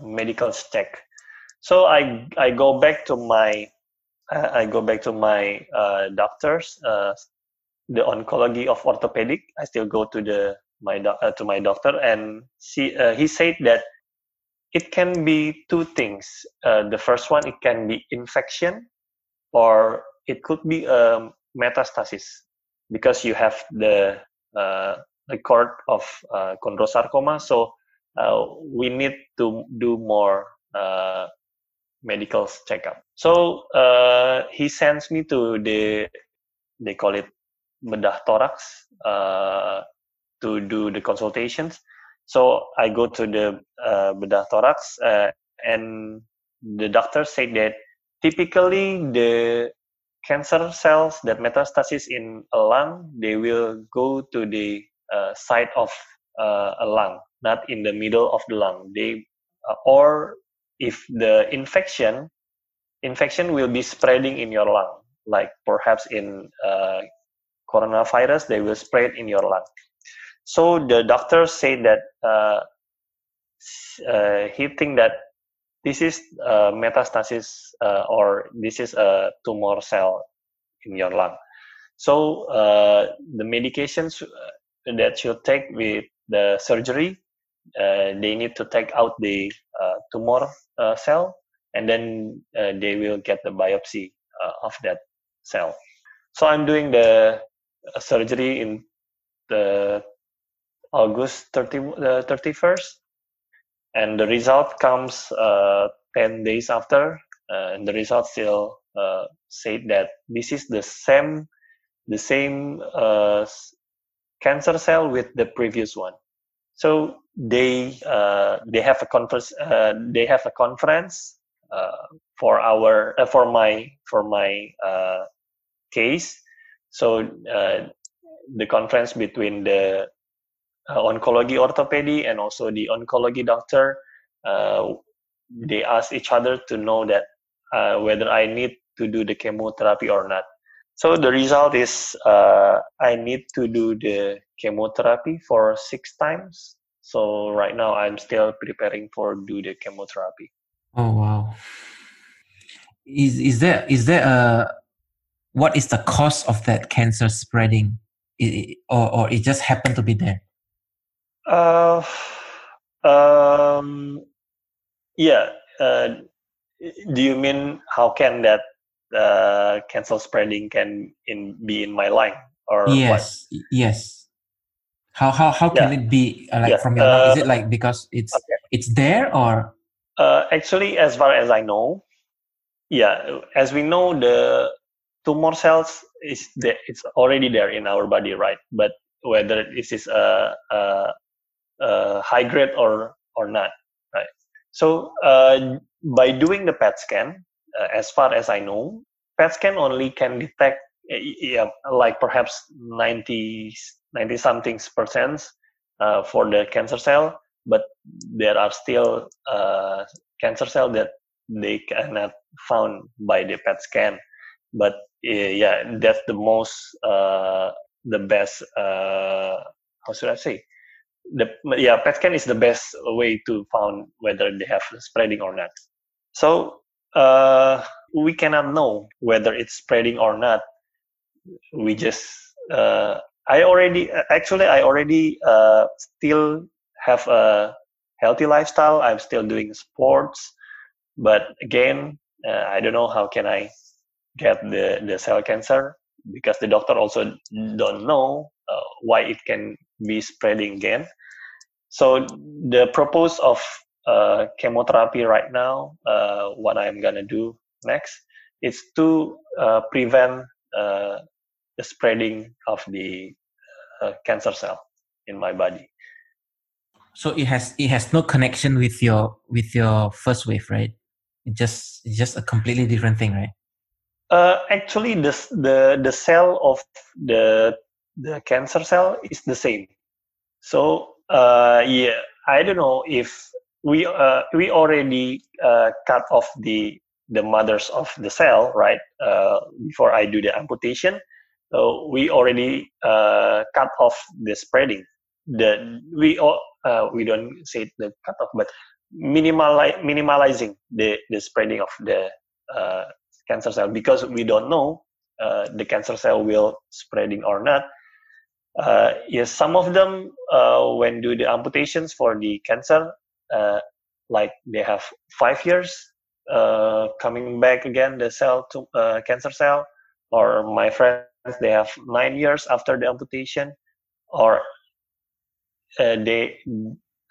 medical check. So I I go back to my I go back to my uh, doctors, uh, the oncology of orthopedic. I still go to the my uh, to my doctor, and uh, he said that it can be two things. Uh, the first one, it can be infection, or it could be a um, metastasis because you have the uh, record of chondrosarcoma. So we need to do more medical checkup. So uh, he sends me to the they call it bedah thorax uh, to do the consultations. So I go to the uh, bedah thorax uh, and the doctor said that typically the cancer cells that metastasis in a lung they will go to the uh, side of uh, a lung, not in the middle of the lung. They or if the infection infection will be spreading in your lung like perhaps in uh, coronavirus they will spread in your lung so the doctor said that uh, uh, he think that this is metastasis uh, or this is a tumor cell in your lung so uh, the medications uh, that you take with the surgery uh, they need to take out the uh, tumor uh, cell and then uh, they will get the biopsy uh, of that cell. So I'm doing the surgery in the August 30, uh, 31st, and the result comes 10 days after, and the result still said that this is the same the same cancer cell with the previous one. So they uh, they have a conference. Uh, they have a conference uh, for our uh, for my for my uh, case. So the conference between the oncology orthopedy and also the oncology doctor. they ask each other to know that whether I need to do the chemotherapy or not. So the result is uh, I need to do the chemotherapy for six times. So right now I'm still preparing for do the chemotherapy. Oh wow! Is is there is there a what is the cause of that cancer spreading, it, or or it just happened to be there? Uh, um, yeah. Uh, do you mean how can that uh, cancer spreading can in be in my line or yes what? yes how how how can yeah. it be uh, like yeah. from your lung? is it uh, like because it's okay. it's there or uh, actually as far as i know yeah as we know the tumor cells is there it's already there in our body right but whether this is a, a, a high grade or or not right so uh, by doing the PET scan, uh, as far as I know, PET scan only can detect yeah, like perhaps 90, 90 something percent uh, for the cancer cell, but there are still uh, cancer cell that they cannot found by the PET scan. But uh, yeah, that's the most, uh, the best, uh, how should I say? The, yeah, PET scan is the best way to found whether they have spreading or not. So uh, we cannot know whether it's spreading or not. We just uh, I already actually I already uh, still have a healthy lifestyle. I'm still doing sports, but again, uh, I don't know how can I get the the cell cancer because the doctor also don't know uh, why it can be spreading again. So the purpose of uh, chemotherapy right now, uh, what I'm gonna do next is to uh, prevent uh, the spreading of the uh, cancer cell in my body. So it has it has no connection with your with your first wave, right? It just it's just a completely different thing, right? Uh, actually, the the the cell of the the cancer cell is the same. So uh, yeah, I don't know if we uh, we already uh, cut off the the mothers of the cell right uh, before I do the amputation. So we already uh, cut off the spreading. The we all uh, we don't say the cut off, but minimali- minimalizing the the spreading of the uh, cancer cell because we don't know the cancer cell will spreading or not. yes, some of them when do the amputations for the cancer uh, like they have five years uh, coming back again the cell to uh, cancer cell or my friends they have nine years after the amputation or uh, they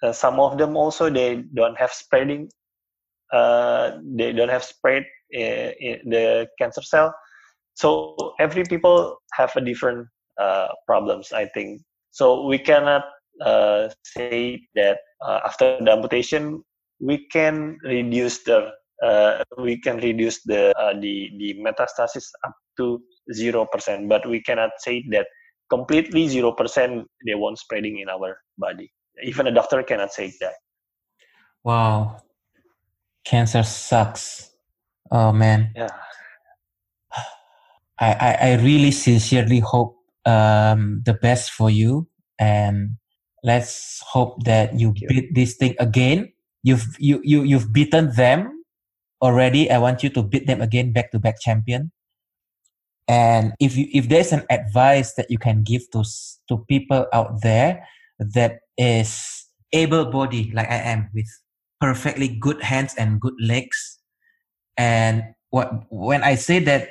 uh, some of them also they don't have spreading uh, they don't have spread the cancer cell. So every people have a different problems i think. So we cannot say that uh, after the amputation, we can reduce the uh, we can reduce the uh, the the metastasis up to zero percent, but we cannot say that completely zero percent they won't spreading in our body. Even a doctor cannot say that. Wow, cancer sucks. Oh man. Yeah. I, I, I really sincerely hope um, the best for you and let's hope that you, beat this thing again. You've you you you've beaten them already. I want you to beat them again, back to back champion. And if you if there's an advice that you can give to to people out there that is able body like I am with perfectly good hands and good legs. And what when I say that,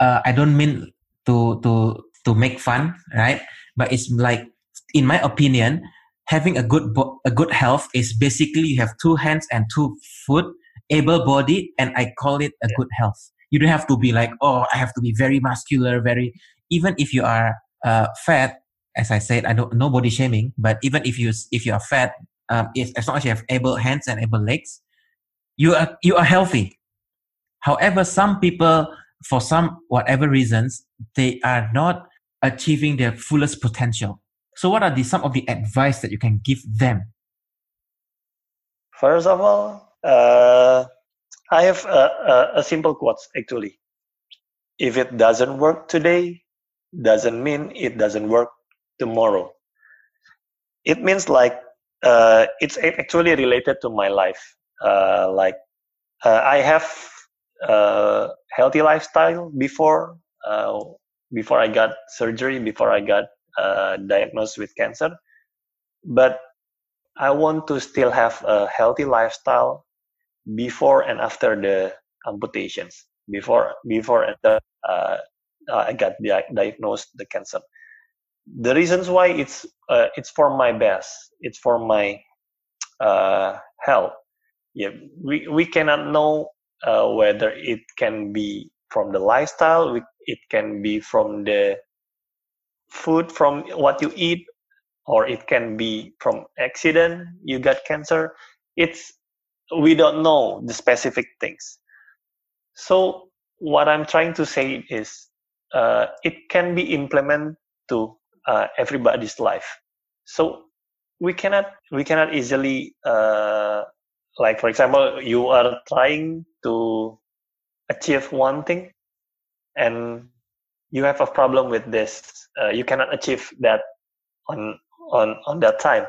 uh, I don't mean to to to make fun, right? But it's like, in my opinion, having a good bo- a good health is basically you have two hands and two foot, able body, and I call it a good health. You don't have to be like, oh, I have to be very muscular, very. Even if you are uh, fat, as I said, I don't no body shaming, but even if you if you are fat, um, if, as long as you have able hands and able legs, you are you are healthy. However, some people, for some whatever reasons, they are not achieving their fullest potential. So, what are the some of the advice that you can give them? First of all, uh, I have a, a, a simple quote actually. If it doesn't work today, doesn't mean it doesn't work tomorrow. It means like uh, it's actually related to my life. Uh, like uh, I have a healthy lifestyle before uh, before I got surgery, before I got uh, diagnosed with cancer. But I want to still have a healthy lifestyle before and after the amputations. Before before uh, I got di- diagnosed the cancer the reasons why it's uh, it's for my best it's for my uh, health yeah we, we cannot know uh, whether it can be from the lifestyle it can be from the food from what you eat or it can be from accident you got cancer. It's we don't know the specific things. So what i'm trying to say is uh, it can be implemented to uh, everybody's life. So we cannot we cannot easily uh, like for example you are trying to achieve one thing and you have a problem with this uh, you cannot achieve that on on on that time.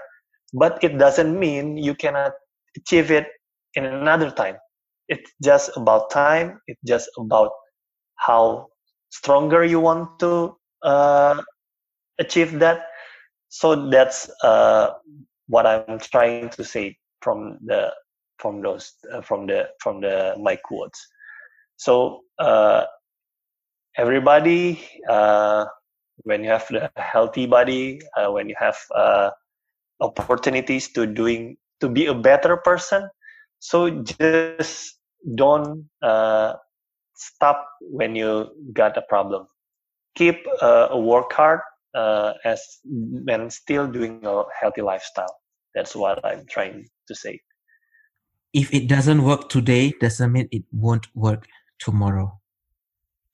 But it doesn't mean you cannot achieve it in another time. It's just about time. It's just about how stronger you want to uh, achieve that. So that's uh, what i'm trying to say from the from those uh, from the from the my quotes so uh, everybody uh, when you have the healthy body uh, when you have uh, opportunities to doing to be a better person so just don't stop when you got a problem keep a work hard uh, as when still doing a healthy lifestyle. That's what I'm trying to say. If it doesn't work today, doesn't mean it won't work tomorrow.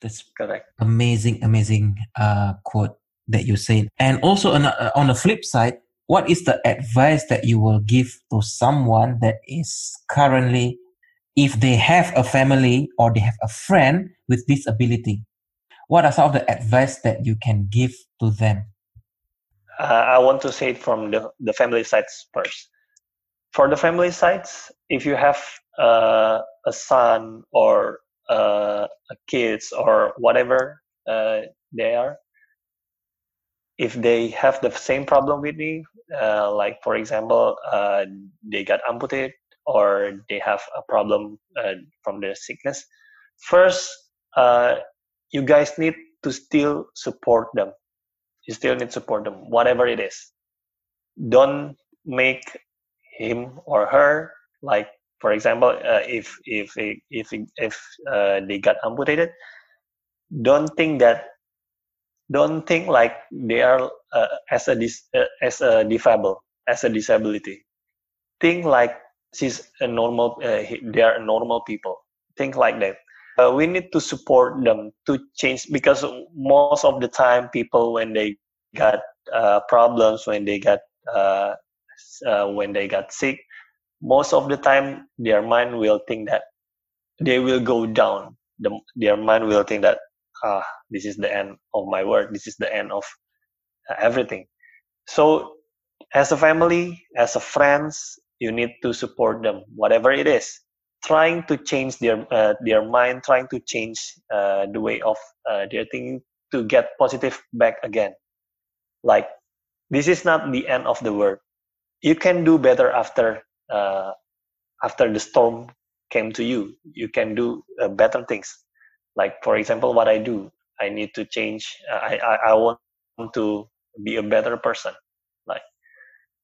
That's correct. Amazing, amazing uh, quote that you said. And also on, uh, on the flip side, what is the advice that you will give to someone that is currently, if they have a family or they have a friend with disability, what are some of the advice that you can give to them? Uh, I want to say it from the, the family sides first. For the family sides, if you have uh, a son or uh, kids or whatever uh, they are, if they have the same problem with me, uh, like for example, uh, they got amputated or they have a problem from the sickness, first you guys need to still support them. You still need to support them whatever it is. Don't make him or her like for example uh, if if if if uh, they got amputated don't think that don't think like they are uh, as a dis, uh, as a disable as a disability. Think like she's a normal uh, they are normal people. Think like that uh, we need to support them to change because most of the time people when they got problems when they got uh, when they got sick most of the time their mind will think that they will go down the, their mind will think that ah this is the end of my work this is the end of uh, everything so as a family as a friends you need to support them whatever it is trying to change their uh, their mind, trying to change uh, the way of uh, their thinking to get positive back again. Like this is not the end of the world. you can do better after uh, after the storm came to you you can do uh, better things. Like for example what i do i need to change uh, I, I i want to be a better person like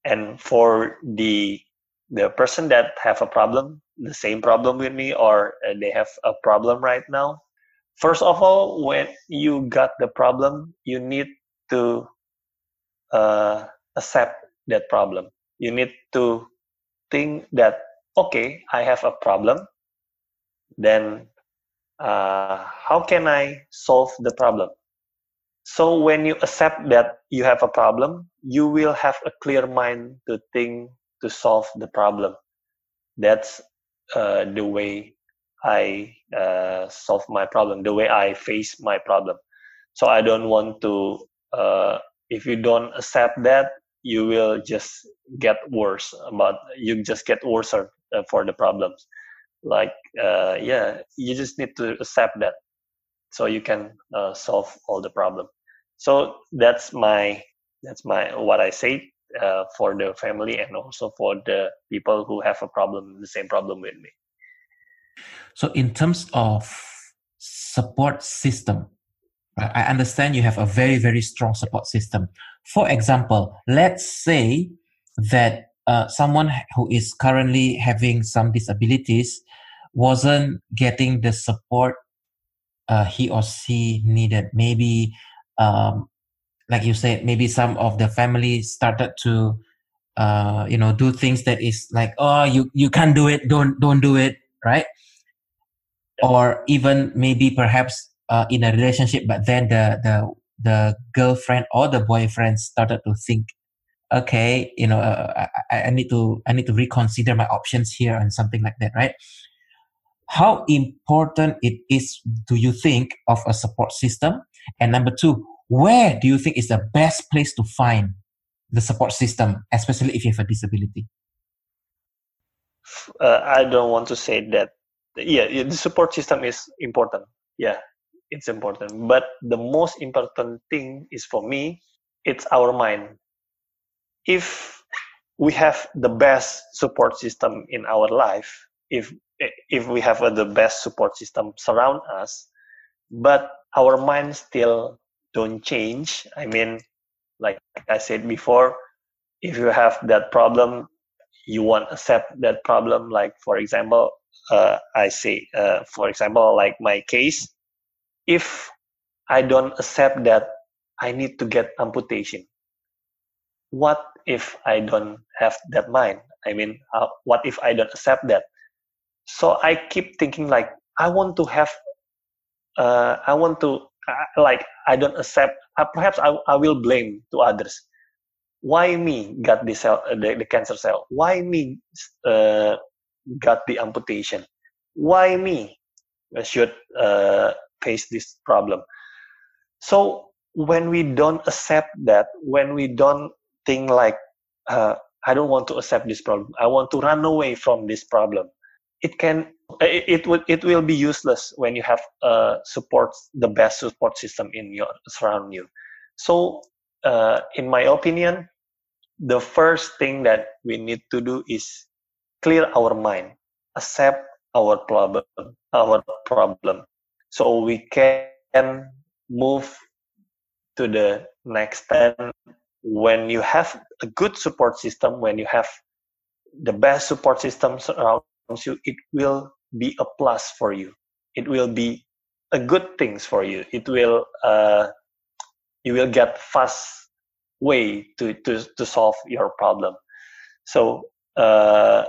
and for the the person that have a problem the same problem with me or uh, they have a problem right now first of all when you got the problem you need to uh, accept that problem. You need to think that okay i have a problem then uh, how can i solve the problem? So when you accept that you have a problem you will have a clear mind to think to solve the problem. That's uh, the way i uh, solve my problem the way i face my problem. So i don't want to uh, if you don't accept that you will just get worse but you just get worse uh, for the problems. Like uh, yeah you just need to accept that. So you can uh, solve all the problem. So that's my that's my what i say uh, for the family and also for the people who have a problem the same problem with me. So in terms of support system i understand you have a very very strong support system for example let's say that uh, someone who is currently having some disabilities wasn't getting the support uh, he or she needed. Maybe, um, like you said, maybe some of the family started to, uh, you know, do things that is like, oh, you you can't do it, don't don't do it, right? Or even maybe perhaps uh, in a relationship, but then the the the girlfriend or the boyfriend started to think okay you know uh, I, I need to i need to reconsider my options here and something like that right? How important it is do you think of a support system? And number two where do you think is the best place to find the support system especially if you have a disability? Uh, i don't want to say that. Yeah the support system is important. Yeah it's important. But the most important thing is for me it's our mind. If we have the best support system in our life if if we have the best support system surround us but our mind still don't change. I mean like i said before if you have that problem you want to accept that problem. Like for example uh, i say uh, for example like my case if i don't accept that i need to get amputation. What if i don't have that mind? I mean uh, what if i don't accept that? So i keep thinking like i want to have uh, i want to uh, like i don't accept uh, perhaps I, I will blame to others. Why me got the cell uh, the, the cancer cell? Why me uh, got the amputation? Why me should uh, face this problem. So when we don't accept that when we don't think like i don't want to accept this problem i want to run away from this problem it can it, it will it will be useless when you have uh, support the best support system in your surround you. So uh, in my opinion the first thing that we need to do is clear our mind accept our problem our problem so we can move to the next step when you have a good support system when you have the best support systems around you, it will be a plus for you. It will be a good things for you. It will uh, you will get fast way to to to solve your problem. So uh,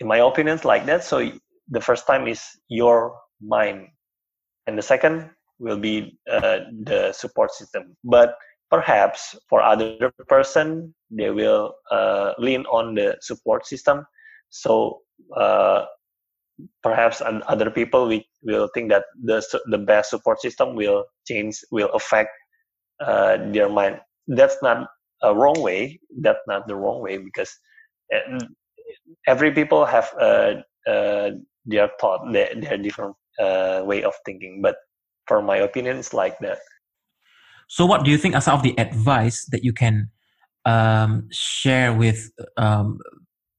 in my opinion, like that. So the first time is your mind, and the second will be uh, the support system. But perhaps for other person, they will uh, lean on the support system. So uh, perhaps other people we will think that the the best support system will change will affect uh, their mind that's not a wrong way that's not the wrong way because uh, every people have uh, uh, their thought their, their different uh, way of thinking but for my opinion it's like that so what do you think are some of the advice that you can um, share with um,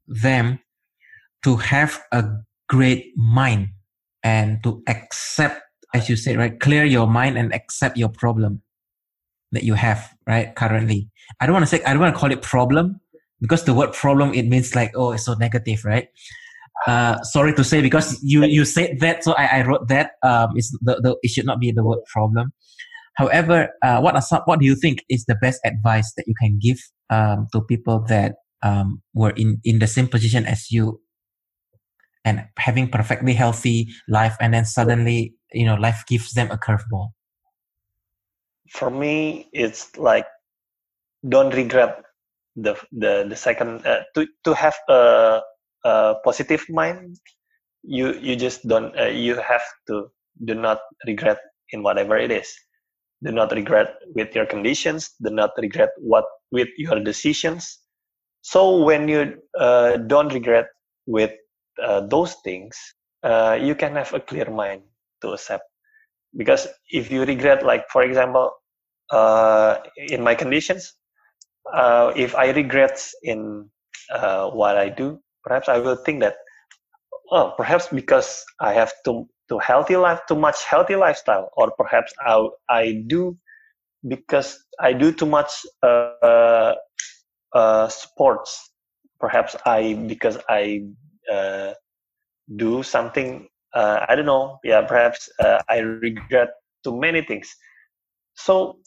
them to have a great mind and to accept, as you said, right, clear your mind and accept your problem that you have, right, currently. I don't want to say, I don't want to call it problem because the word problem, it means like, oh, it's so negative, right? Uh, sorry to say because you you said that, so I, I wrote that. Um, it's the, the it should not be the word problem. However, uh, what are some, what do you think is the best advice that you can give um, to people that um, were in in the same position as you and having perfectly healthy life, and then suddenly you know life gives them a curveball? For me, it's like don't regret the the the second uh, to to have a uh, positive mind you you just don't uh, you have to do not regret in whatever it is. Do not regret with your conditions do not regret what with your decisions. So when you uh, don't regret with uh, those things uh, you can have a clear mind to accept. Because if you regret like for example uh, in my conditions if i regret in what i do perhaps I will think that, oh, perhaps because I have too too healthy life, too much healthy lifestyle, or perhaps I I do because I do too much uh, uh, sports. Perhaps I because I uh, do something uh, I don't know. Yeah, perhaps uh, I regret too many things. So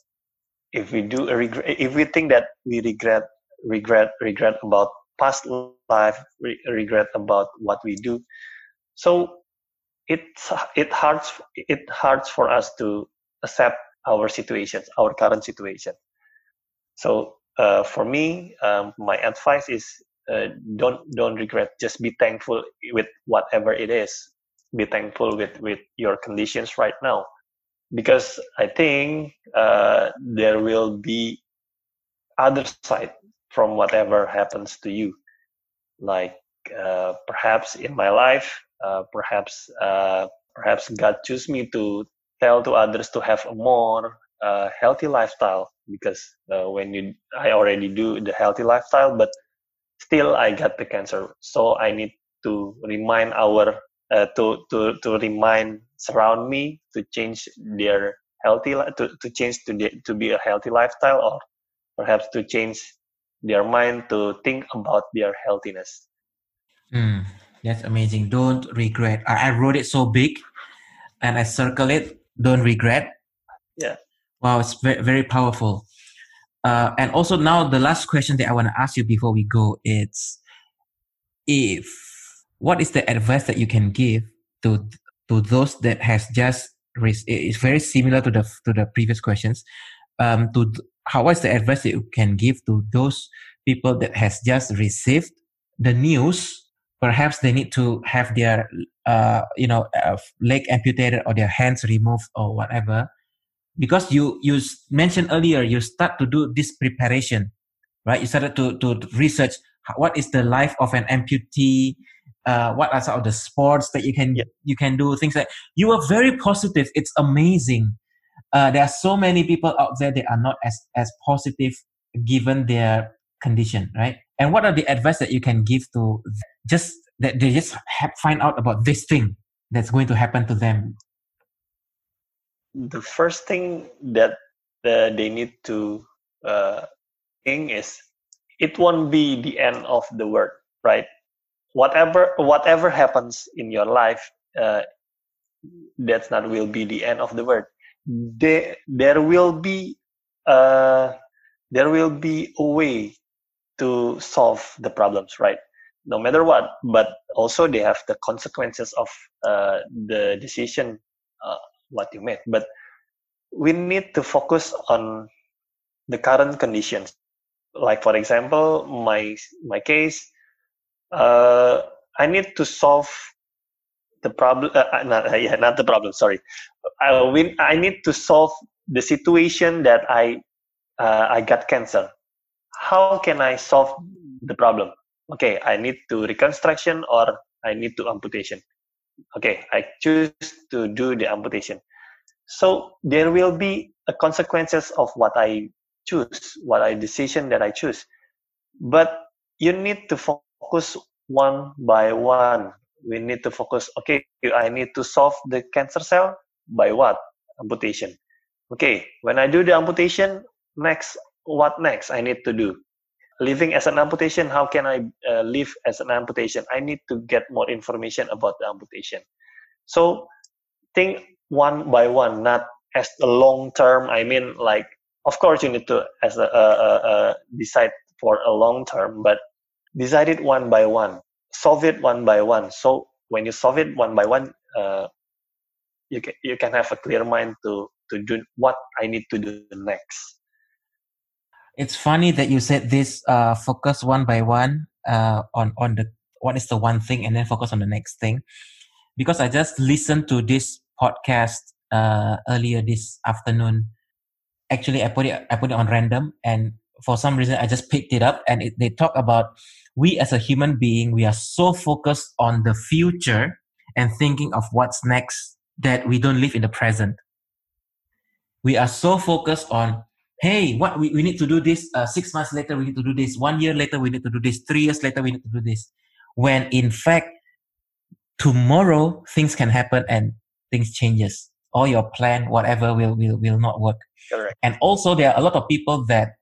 if we do regret, if we think that we regret regret regret about past life re- regret about what we do. So it's it hurts it hurts for us to accept our situations our current situation. So uh, for me um, my advice is uh, don't don't regret. Just be thankful with whatever it is. Be thankful with with your conditions right now. Because i think uh, there will be other side from whatever happens to you like uh, perhaps in my life uh, perhaps uh, perhaps god choose me to tell to others to have a more uh, healthy lifestyle because uh, when you i already do the healthy lifestyle but still i got the cancer. So i need to remind our to to to remind surround me to change their healthy to, to change to to be a healthy lifestyle or perhaps to change their mind to think about their healthiness. Mm, that's amazing. Don't regret. I, I wrote it so big and I circle it. Don't regret. Yeah. Wow, it's very, very powerful. Uh, and also now the last question that I want to ask you before we go is if what is the advice that you can give to to those that has just it's very similar to the to the previous questions um, to how what's the advice that you can give to those people that has just received the news? Perhaps they need to have their uh, you know uh, leg amputated or their hands removed or whatever. Because you you mentioned earlier you start to do this preparation right? You started to to research what is the life of an amputee uh, what are some of the sports that you can yeah. you can do things like you are very positive. It's amazing uh, there are so many people out there that are not as as positive given their condition, right? And what are the advice that you can give to just that they just have, find out about this thing that's going to happen to them? The first thing that uh, they need to uh, think is it won't be the end of the world, right? Whatever whatever happens in your life, uh, that's not will be the end of the world there there will be uh, there will be a way to solve the problems right? No matter what but also they have the consequences of uh, the decision uh, what you made but we need to focus on the current conditions. Like for example my my case uh, i need to solve the problem uh, uh not, uh, yeah, not the problem sorry. I, we, I need to solve the situation that i uh, i got cancer. How can i solve the problem? Okay i need to reconstruction or i need to amputation. Okay i choose to do the amputation. So there will be a consequences of what i choose, what i decision that I choose. But you need to focus one by one. We need to focus. Okay, I need to solve the cancer cell by what amputation. Okay, when I do the amputation, next what next I need to do? Living as an amputation, how can I uh, live as an amputation? I need to get more information about the amputation. So think one by one, not as a long term. I mean, like of course you need to as a, a, a decide for a long term, but decide it one by one, solve it one by one. So when you solve it one by one, uh, you can you can have a clear mind to to do what I need to do next. It's funny that you said this. Uh, focus one by one uh, on on the what is the one thing, and then focus on the next thing. Because I just listened to this podcast uh, earlier this afternoon. Actually, I put it I put it on random, and for some reason I just picked it up, and it, they talk about we as a human being we are so focused on the future and thinking of what's next that we don't live in the present. We are so focused on hey, what we, we need to do this. Uh, six months later, we need to do this. One year later, we need to do this. Three years later, we need to do this. When in fact, tomorrow things can happen and things changes all your plan whatever will will, will not work Correct. and also there are a lot of people that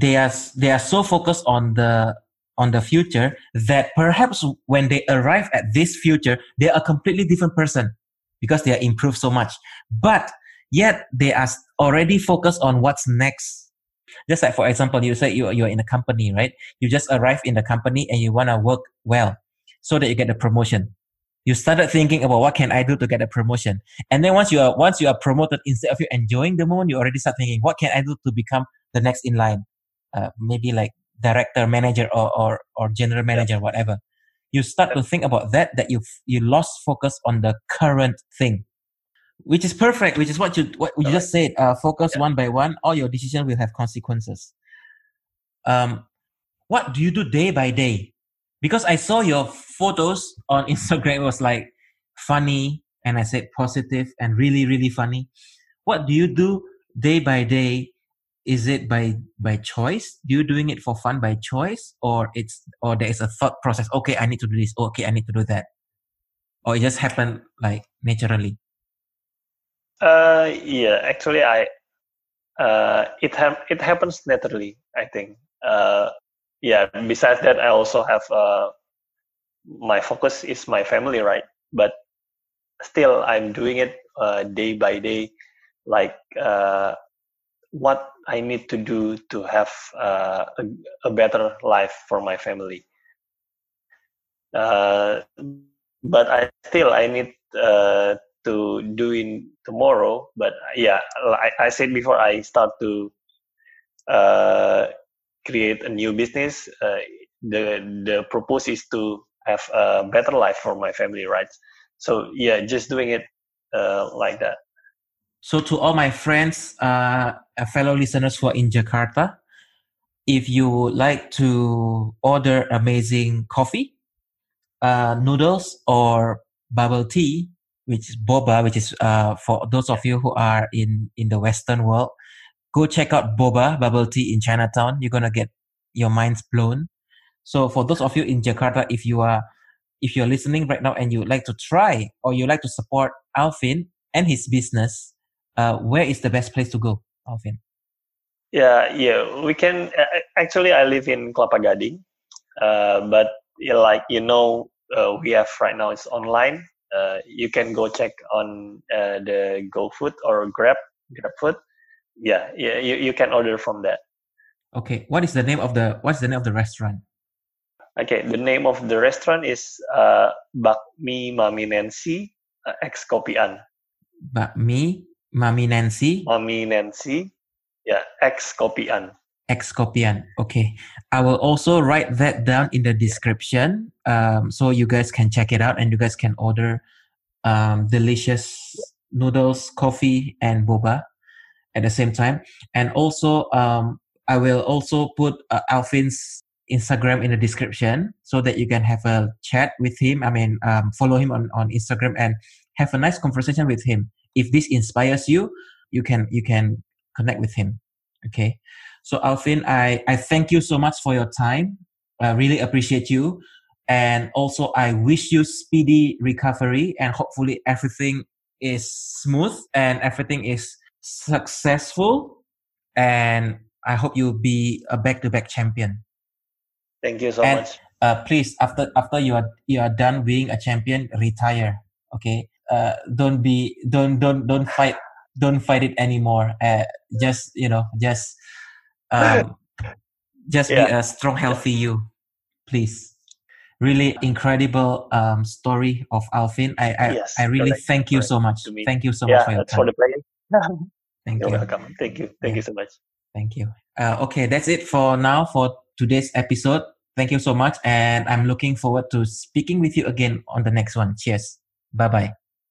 they are they are so focused on the on the future that perhaps when they arrive at this future they are a completely different person because they are improved so much but yet they are already focused on what's next just like for example you say you, you're in a company right you just arrive in the company and you want to work well so that you get a promotion you started thinking about what can I do to get a promotion. And then once you are once you are promoted, instead of you enjoying the moment, you already start thinking, what can I do to become the next in line? Uh, maybe like director, manager, or or, or general manager, yeah. whatever. You start to think about that that you you lost focus on the current thing, which is perfect. Which is what you what you just said. Uh, focus yeah. one by one. All your decisions will have consequences. Um, what do you do day by day because I saw your photos on Instagram was like funny and I said positive and really really funny. What do you do day by day? Is it by by choice? You doing it for fun by choice, or it's or there is a thought process? Okay, I need to do this. Okay, I need to do that, or it just happened like naturally. Uh, yeah, actually, I uh, it ha- it happens naturally. I think. Uh, yeah besides that i also have uh, my focus is my family right but still i'm doing it uh, day by day like uh, what i need to do to have uh, a, a, better life for my family uh, but i still i need uh, to do in tomorrow but yeah I, I said before i start to create a new business, uh, the the purpose is to have a better life for my family, right? So yeah, just doing it uh, like that. So to all my friends, uh, fellow listeners who are in Jakarta, if you like to order amazing coffee, uh, noodles, or bubble tea, which is boba, which is uh, for those of you who are in in the Western world, go check out boba bubble tea in Chinatown. You're gonna get your minds blown. So for those of you in Jakarta, if you are if you're listening right now and you would like to try or you like to support Alvin and his business, uh, where is the best place to go, Alvin? Yeah, yeah, we can. Uh, actually, I live in Kelapa Gading, uh, but like you know, uh, we have right now it's online. Uh, you can go check on uh, the GoFood or Grab GrabFood yeah, yeah, you, you can order from that. Okay, what is the name of the what's the name of the restaurant? Okay, the name of the restaurant is uh, Bakmi Mami Nancy uh, Ex Kopian. Bakmi Mami Nancy. Mami Nancy, yeah, Ex Kopian. Ex Kopian. Okay, I will also write that down in the description, um, so you guys can check it out and you guys can order um, delicious noodles, coffee, and boba at the same time. And also, um, I will also put uh, Alvin's Instagram in the description so that you can have a chat with him. I mean, um, follow him on, on Instagram and have a nice conversation with him. If this inspires you, you can you can connect with him. Okay. So Alvin, I, I thank you so much for your time. I really appreciate you. And also I wish you speedy recovery and hopefully everything is smooth and everything is successful. And I hope you'll be a back-to-back champion. Thank you so and, much. Uh, please, after after you are you are done being a champion, retire. Okay. Uh, don't be don't don't don't fight don't fight it anymore. Uh, just you know just um, just yeah. be a strong, healthy you, please. Really incredible um, story of Alvin. I I, yes, I really correct, thank you so much. Thank you so yeah, much for your time. for the. Thank You're you. welcome. Thank you. Thank Yeah. you so much. Thank you. Uh, okay, that's it for now for today's episode. Thank you so much, and I'm looking forward to speaking with you again on the next one. Cheers. Bye bye.